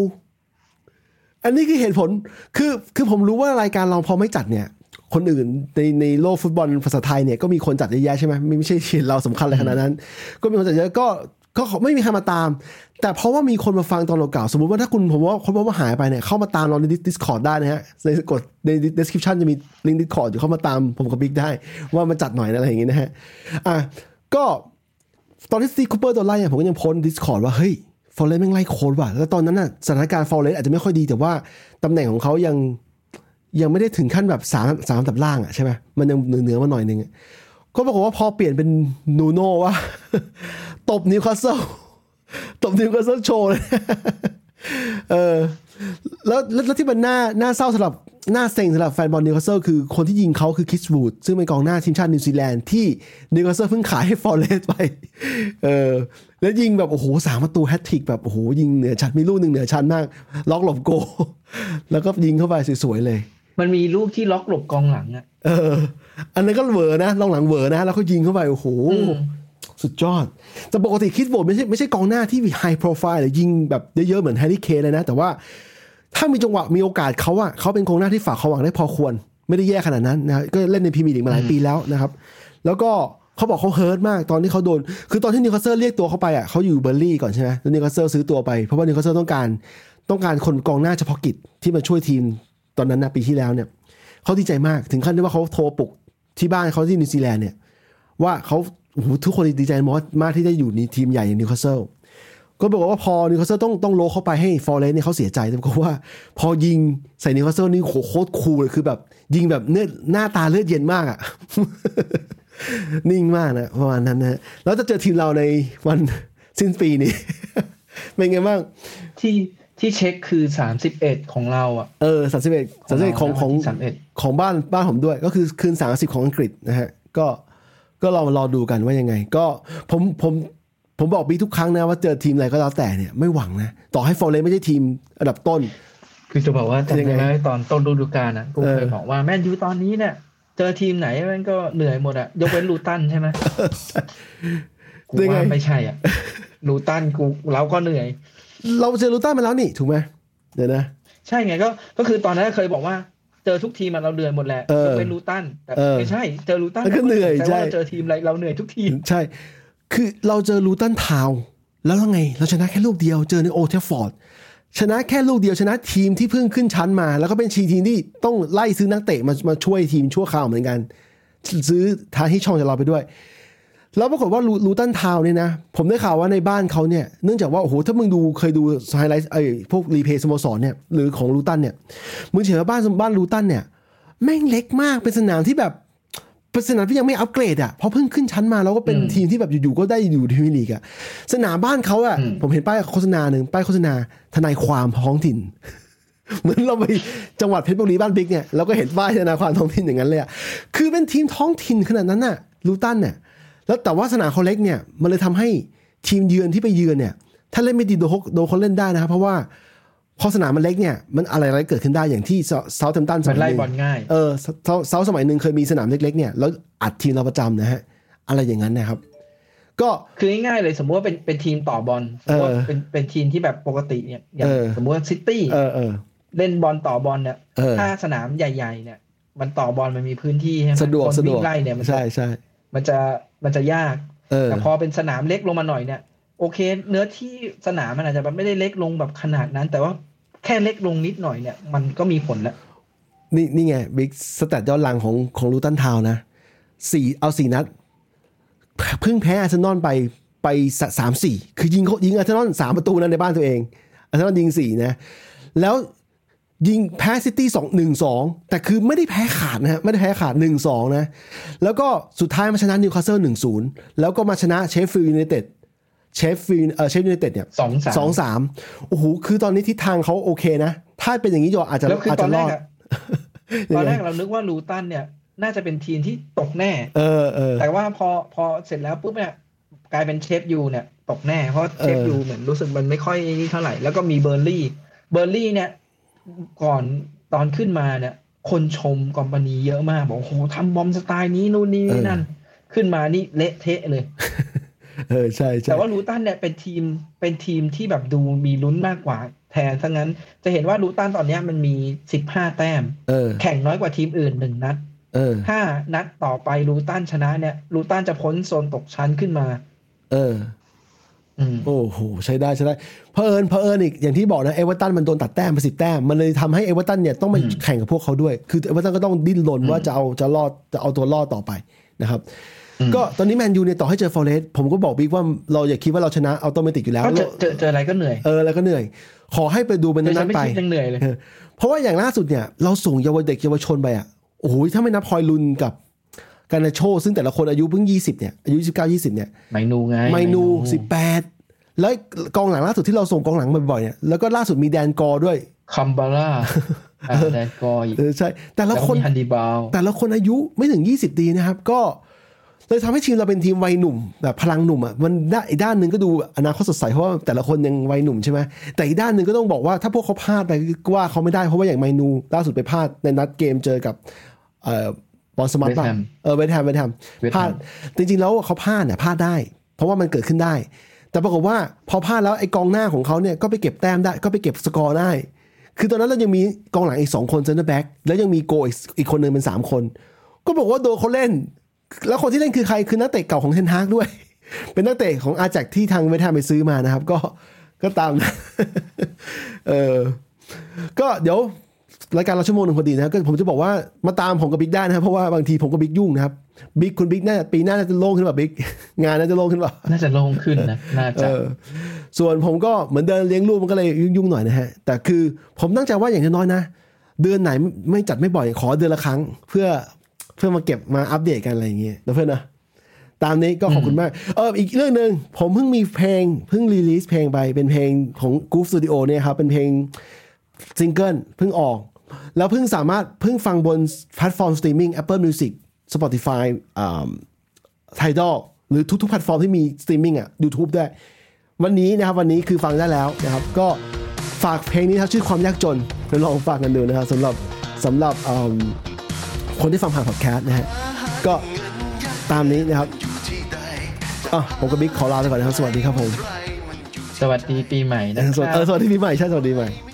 ๆอันนี้คือเหตุผลคือคือผมรู้ว่ารายการเราพอไม่จัดเนี่ย คนอื่นในในโลกฟุตบอลภาษาไทยเนี่ยก็มีคนจัดเยอะแยะใช่ไหมไม่ไม่ใช่เห็นเราสำคัญอะไรขนาดนั้น ก็มีคนจัดเยอะก็ก็ไม่มีใครมาตาม แต่เพราะว่ามีคนมาฟังตอนเราเก่า สมมติว่าถ้าคุณผมว่าคนว่าหายไปเนี่ยเข้ามาตามเราใน Discord ได้นะฮะ ในกดใน description จะมีลิงก์ Discord อยู่เข้ามาตามผมกับบิ๊กได้ ว่ามาจัดหน่อยอะไรอย่างงี้นะฮะอะก็ตอนที่สตีคูเปอร์โดนไล่อะผมก็ยังโพสดิสคอร์ดว่า เฮ้ยฟอร์เรสแม่งไล่โค้ชว่ะ แล้วตอนนั้นน่ะสถานการณ์ฟอร์เรสอาจจะไม่ค่อยดีแต่ว่าตำแหน่งของเขายัง ยังไม่ได้ถึงขั้นแบบสามสามอันดับล่างอะใช่ไหมมันยังเหนือเหนือมาหน่อยนึงก็ปรากฏว่าพอเปลี่ยนเป็นนูโน่ว่า ตบนิวคาสเซิลตบนิวคาสเซิลโชว์เลยเออแล้วแล้วแล้วที่มันน่าน่าเศร้าสำหรับน่าเซ็งสำหรับแฟนบอลนิวคาสเซิลคือคนที่ยิงเขาคือคริสวู้ดซึ่งเป็นกองหน้าทีมชาตินิวซีแลนด์ที่นิวคาสเซิลเพิ่งขายให้ฟอร์เรสไปเออแล้วยิงแบบ โอ้โหสามประตูแฮตทริกแบบโอ้โหยิงเหนือชั้นมีลูกหนึ่งเหนือชั้นมาก ล็อกหลบโกล แล้วก็ยิงเข้าไปสวยๆเลย มันมีลูกที่ล็อกหลบกองหลังอะ เออ อันนั้นก็เหวอนะกองหลังเหวอนะ แล้วเขายิงเข้าไปโอ้โหสุดยอด แต่ปกติคริสวูดไม่ใช่ไม่ใช่กองหน้าที่มี high profile หรือยิงแบบเยอะๆเหมือนแฮร์รี่เคนเลยนะ แต่ว่าถ้ามีจังหวะมีโอกาสเขาอะเขาเป็นกองหน้าที่ฝากความหวังได้พอควร ไม่ได้แย่ขนาดนั้นนะก็เล่นในพรีเมียร์ลีกมาหลายปีแล้วนะครับ แล้วก็เขาบอกเขา hurt มากตอนที่เขาโดน คือตอนที่นิวคาสเซิลเรียกตัวเขาไปอะเขาอยู่เบิร์นลีย์ก่อนใช่ไหมแล้วนิวคาสเซิลซื้อตัวไปเพราะว่านิวคาสเซิลต้องการต้องการคนกองหน้าเฉพาะกิจที่มาช่วยทีม ตอนนั้นนะปีที่แล้วเนี่ยเขาดีใจมากถึงขั้นที่ว่าเขาโทรปลุกที่บ้านเขาที่นิวซีแลนด์เนี่ยว่าเขาทุกคนดีใจมากมากที่ได้อยู่ในทีมใหญ่อย่างนิวคาสเซิลก็บอกว่าพอนิวคาสเซิลต้องต้อง loan เขาไปให้ฟอเรสต์เนี่ยเขาเสียใจแต่ก็ว่า พอยิงใส่นิวคาสเซิลนี่โคตร cool เลยคือแบบ ยิงแบบเนื้อหน้าตาเลือดเย็นมากอะนิ่งมากนะประมาณนั้นนะแล้วจะเจอทีมเราในวันสิ้นปีนี้ เป็นไงบ้างที่ ที่เช็คคือสามสิบเอ็ดของเราอะเออสามสิบเอ็ดสามสิบเอ็ดของของสามเอ็ดของบ้านบ้านผมด้วย ก็คือคืนสามสิบของอังกฤษนะฮะ ก็ก็ลองมารอดูกันว่ายังไง ก็ผมผมผมบอกบีทุกครั้งนะว่าเจอทีมอะไรก็แล้วแต่เนี่ยไม่หวังนะ ต่อให้ฟอร์เรสไม่ใช่ทีมอันดับต้น คือจะบอกว่าจำยังไงได้ไหมตอนต้นฤดูกาลอะกูเออเคยบอกว่าแมนยูตอนนี้เนี่ยเจอทีมไหนมันก็เหนื่อยหมดอะยกเว้นลูตันใช่ไหมกูยังไงว่าไม่ใช่อะลูตันกูเราก็เหนื่อย เราเจอลูต้ามาแล้วนี่ถูกไหมเดี๋ยวนะ ใช่ไงก็ก็คือตอนนั้นเคยบอกว่าเจอทุกทีมอะเราเหนื่อยหมดแหละเออยกเว้นลูตันแต่เออไม่ใช่ เจอลูตันมันก็เหนื่อยแต่ใช่ว่าเราเจอทีมอะไรเราเหนื่อยทุกทีมใช่ คือเราเจอลูตันทาวน์แล้วยังไง เราชนะแค่ลูกเดียวเจอในโอลด์แทรฟฟอร์ดชนะแค่ลูกเดียวชนะทีมที่เพิ่งขึ้นชั้นมา แล้วก็เป็นชีทีมที่ต้องไล่ซื้อนักเตะมามาช่วยทีมชั่วคราวเหมือนกัน ซื้อทางที่ช่องจากเราไปด้วย แล้วปรากฏว่าลูลูตันทาวน์เนี่ยนะ ผมได้ข่าวว่าในบ้านเขาเนี่ย เนื่องจากว่า โอ้โห ถ้ามึงดูเคยดูไฮไลท์ไอ้พวก replay สโมสรเนี่ย หรือของลูตันเนี่ย มึงเห็นว่าบ้านบ้านลูตันเนี่ย แม่งเล็กมากเป็นสนามที่แบบเป็นสนามที่ยังไม่อัปเกรดอะเพราะเพิ่งขึ้นชั้นมาแล้วก็เป็นอืมทีมที่แบบอยู่ๆก็ได้อยู่พรีเมียร์ลีกอะสนามบ้านเขาอะอืมผมเห็นป้ายโฆษณาหนึ่งป้ายโฆษณาทนายความท้องถิ่น เหมือนเราไปจังหวัดเพชรบุรีบ้านบิ๊กเนี่ยเราก็เห็นป้ายทนายความท้องถิ่นอย่างนั้นเลยอะคือเป็นทีมท้องถิ่นขนาดนั้นน่ะลูตันเนี่ย แล้วแต่ว่าสนามเขาเล็กเนี่ยมันเลยทำให้ทีมเยือนที่ไปเยือนเนี่ย ถ้าเล่นไม่ดีโดนเขาโดนเขาเล่นได้นะครับ เพราะว่าพอสนามมันเล็กเนี่ยมันอะไรอะไรเกิดขึ้นได้อย่างที่เซาท์แฮมป์ตันสมัมันยหไล่นึ่งบอลง่ายเออเซาเซาสมัยหนึ่งเคยมีสนามเล็กๆเนี่ยแล้วอัดทีมเราประจำนะฮะอะไรอย่างนั้นนะครับ ก็คือง่ายๆเลยสมมติว่าเป็นเป็นทีมต่อบอลสมมติว่าเออเป็นเป็นทีมที่แบบปกติเนี่ยอย่างเออสมมติว่าซิตี้เออเออเล่นบอลต่อบอลเนี่ยเออถ้าสนามใหญ่ ๆ เนี่ย มันต่อบอลมันมีพื้นที่ใช่ไหมสะดวกคนสะดวิ่วกงไล่เนี่ยมันจะใช่ใช่ มันจะมันจะยากเออแต่พอเป็นสนามเล็กลงมาหน่อยเนี่ยโอเค เนื้อที่สนามมันอาจจะแบบไม่ได้เล็กลงแบบขนาดนั้น แต่ว่าแค่เล็กลงนิดหน่อยเนี่ย มันก็มีผลแล้วนี่นี่ไงบิ๊ก stat ย้อนหลังของของลูตันทาวน์นะสี่เอาสี่นัดเพิ่งแพ้อาร์เซนอลไปไปสสามสี่คือยิงเขายิงอาร์เซนอลสามประตูนั้นในบ้านตัวเองอาร์เซนอลยิงสี่นะ แล้ว ยิงแพ้ซิตี้สองหนึ่งสองแต่คือไม่ได้แพ้ขาดนะฮะไม่ได้แพ้ขาดหนึ่งสองนะ แล้วก็สุดท้ายมาชนะนิวคาสเซิลหนึ่งศูนย์แล้วก็มาชนะเชฟฟิลด์ยูไนเต็ดเชฟฟิลด์เออเชฟยูไนเต็ดเนี่ยสองสามสองสามโอ้โหคือตอนนี้ทิศทางเขาโอเคนะ ถ้าเป็นอย่างนี้จะอาจจะแล้วคืออาจตอจะนแรรอกดอะตอนแรกเรานึกว่าลูตันเนี่ย น่าจะเป็นทีมที่ตกแน่ เออเออแต่ว่าพอพอเสร็จแล้วปุ๊บเนี่ยกลายเป็นเชฟยูเนี่ย ตกแน่เพราะเชฟเออยูเหมือนรู้สึกมันไม่ค่อยนี่เท่าไหร่แล้วก็มีเบิร์นลีย์เบอร์ลี่เนี่ย ก่อนตอนขึ้นมาเนี่ย คนชมคอมพานีเยอะมาก บอกโอ้โหทำบอมสไตล์นี้นู่นนี่นี่นั่น ขึ้นมานี่เละเทะเลย เออใช่ใช่แต่ว่าลูตันเนี่ยเป็นทีมเป็นทีมที่แบบดูมีลุ้นมากกว่า แทนทั้งนั้น จะเห็นว่าลูตันตอนเนี้ยมันมีสิบห้าแต้มเออแข่งน้อยกว่าทีมอื่นหนึ่งนัดเออถ้านัดต่อไปลูตันชนะเนี่ยลูตันจะพ้นโซนตกชั้นขึ้นมา เอออืม โอ้โหใช้ได้ใช้ได้เพอเอิญเพอเอิญอีกอย่างที่บอกนะเอเวอร์ตันมันโดนตัดแต้มไปสิบแต้มมันเลยทำให้เอเวอร์ตันเนี่ยต้องมาแข่งกับพวกเขาด้วย คือเอเวอร์ตันก็ต้องดิ้นรนว่าจะเอาจะรอดจะเอาตัวรอดต่อไปนะครับก็ตอนนี้แมนยูเนี่ยต่อให้เจอฟอเรสต์ผมก็บอกบิ๊กว่าเราอย่าคิดว่าเราชนะอัตโนมัติอยู่แล้วก็เจอเจอเจออะไรก็เหนื่อยเออแล้วก็เหนื่อย ขอให้ไปดูเป็นเจอนั้นไม่ๆไปคิดยังเหนื่อยเลยเออเพราะว่าอย่างล่าสุดเนี่ยเราส่งเยาวเด็กเยาวชนไปอะโอ้โหถ้าไม่นับฮอยลุนด์กับ การนาโช ซึ่งแต่ละคนอายุเพิ่งยี่สิบเนี่ย อายุสิบเก้ายี่สิบเนี่ย ไมนูไง ไมนูสิบแปดแล้วกองหลังล่าสุดที่เราส่งกองหลังบ่อยๆเนี่ย แล้วก็ล่าสุดมีแดนกอร์ด้วย คัมบาร่าอ่าแดนกอยเออใช่ แต่ละแล้วคก็นมีฮันดีบาลแต่ละคนอายุไม่ถึง 20ปีนะครับ ก็เลยทำให้ทีมเราเป็นทีมวัยหนุ่มแบบพลังหนุ่มอะมันด้านอีกด้านหนึ่งก็ดูอนาคตสดใสเพราะว่าแต่ละคนยังวัยหนุ่มใช่ไหมแต่อีกด้านหนึ่งก็ต้องบอกว่าถ้าพวกเขาพลาดไปก็ว่าเขาไม่ได้เพราะว่าอย่างไมนูล่าสุดไปพลาดในนัดเกมเจอกับเอ่อ บอลสมาร์ท West Ham เออเวสต์แฮมเวสต์แฮม West Ham พลาดจริง ๆ แล้วเขาพลาดเนี่ยพลาดได้ เพราะว่ามันเกิดขึ้นได้ แต่ปรากฏว่าพอพลาดแล้วไอ้กองหน้าของเขาเนี่ยก็ไปเก็บแต้มได้ ก็ไปเก็บสกอร์ได้ คือตอนนั้นเรายังมีกองหลังอีกสองคนเซนเตอร์แบ็กแล้วยังมีโกลอีกอีกคนหนึ่งเป็นสามคน ก็บอกว่าโดนเขาเล่น แล้วคนที่เล่นคือใครคือนักเตะเก่าของเทนฮากด้วย เป็นนักเตะของอาแจ็กซ์ที่ทางเวสต์แฮมไปซื้อมานะครับ ก็ก็ตามนะเออก็เดี๋ยว รายการเราชั่วโมงหนึ่งพอดีนะครับก็ผมจะบอกว่ามาตามผมกับบิ๊กได้นะครับเพราะว่าบางทีผมกับบิ๊กยุ่งนะครับบิ๊กคุณบิ๊กน่าจะปีหน้าน่าจะโล่งขึ้นป่ะบิ๊กงานน่าจะโล่งขึ้นป่ะน่าจะโล่งขึ้นนะน่าเอจะอส่วนผมก็เหมือนเดินเลี้ยงลูกมันก็เลยยุ่งๆหน่อยนะฮะแต่คือผมตั้งใจว่าอย่างน้อยๆนะ เดือนไหนไม่จัดไม่บ่อยขอเดือนละครั้ง เพื่อเพื่อมาเก็บมาอัปเดตกันอะไรอย่างเงี้ยนะเพื่อนนะตามนี้ก็ขอบคุณมากเอออีกเรื่องหนึ่งผมเพิ่งมีเพลงเพิ่ง release เพลงไปเป็นเพลงของ Groove Studio เนี่ยครับเป็นเพลงซิงเกิลเพิ่งออก แล้วเพิ่งสามารถเพิ่งฟังบนแพลตฟอร์มสตรีมมิ่ง Apple Music Spotify อ่า Tidal หรือทุกๆแพลตฟอร์มที่มีสตรีมมิ่งอะ YouTube ด้วยวันนี้นะครับวันนี้คือฟังได้แล้วนะครับ ก็ฝากเพลงนี้ครับชื่อความยากจนไปลองฟังกันดูนะครับสำหรับสำหรับอืมคนที่ฟังผ่านพอดแคสต์นะฮะก็ตามนี้นะครับอะผมกับบิ๊กขอลาไปก่อนนะครับ สวัสดีครับผม สวัสดีปีใหม่นะสวัสคเอรัอบสวัสดีปีใหม่ใช่สวัสดีปีใหม่ผม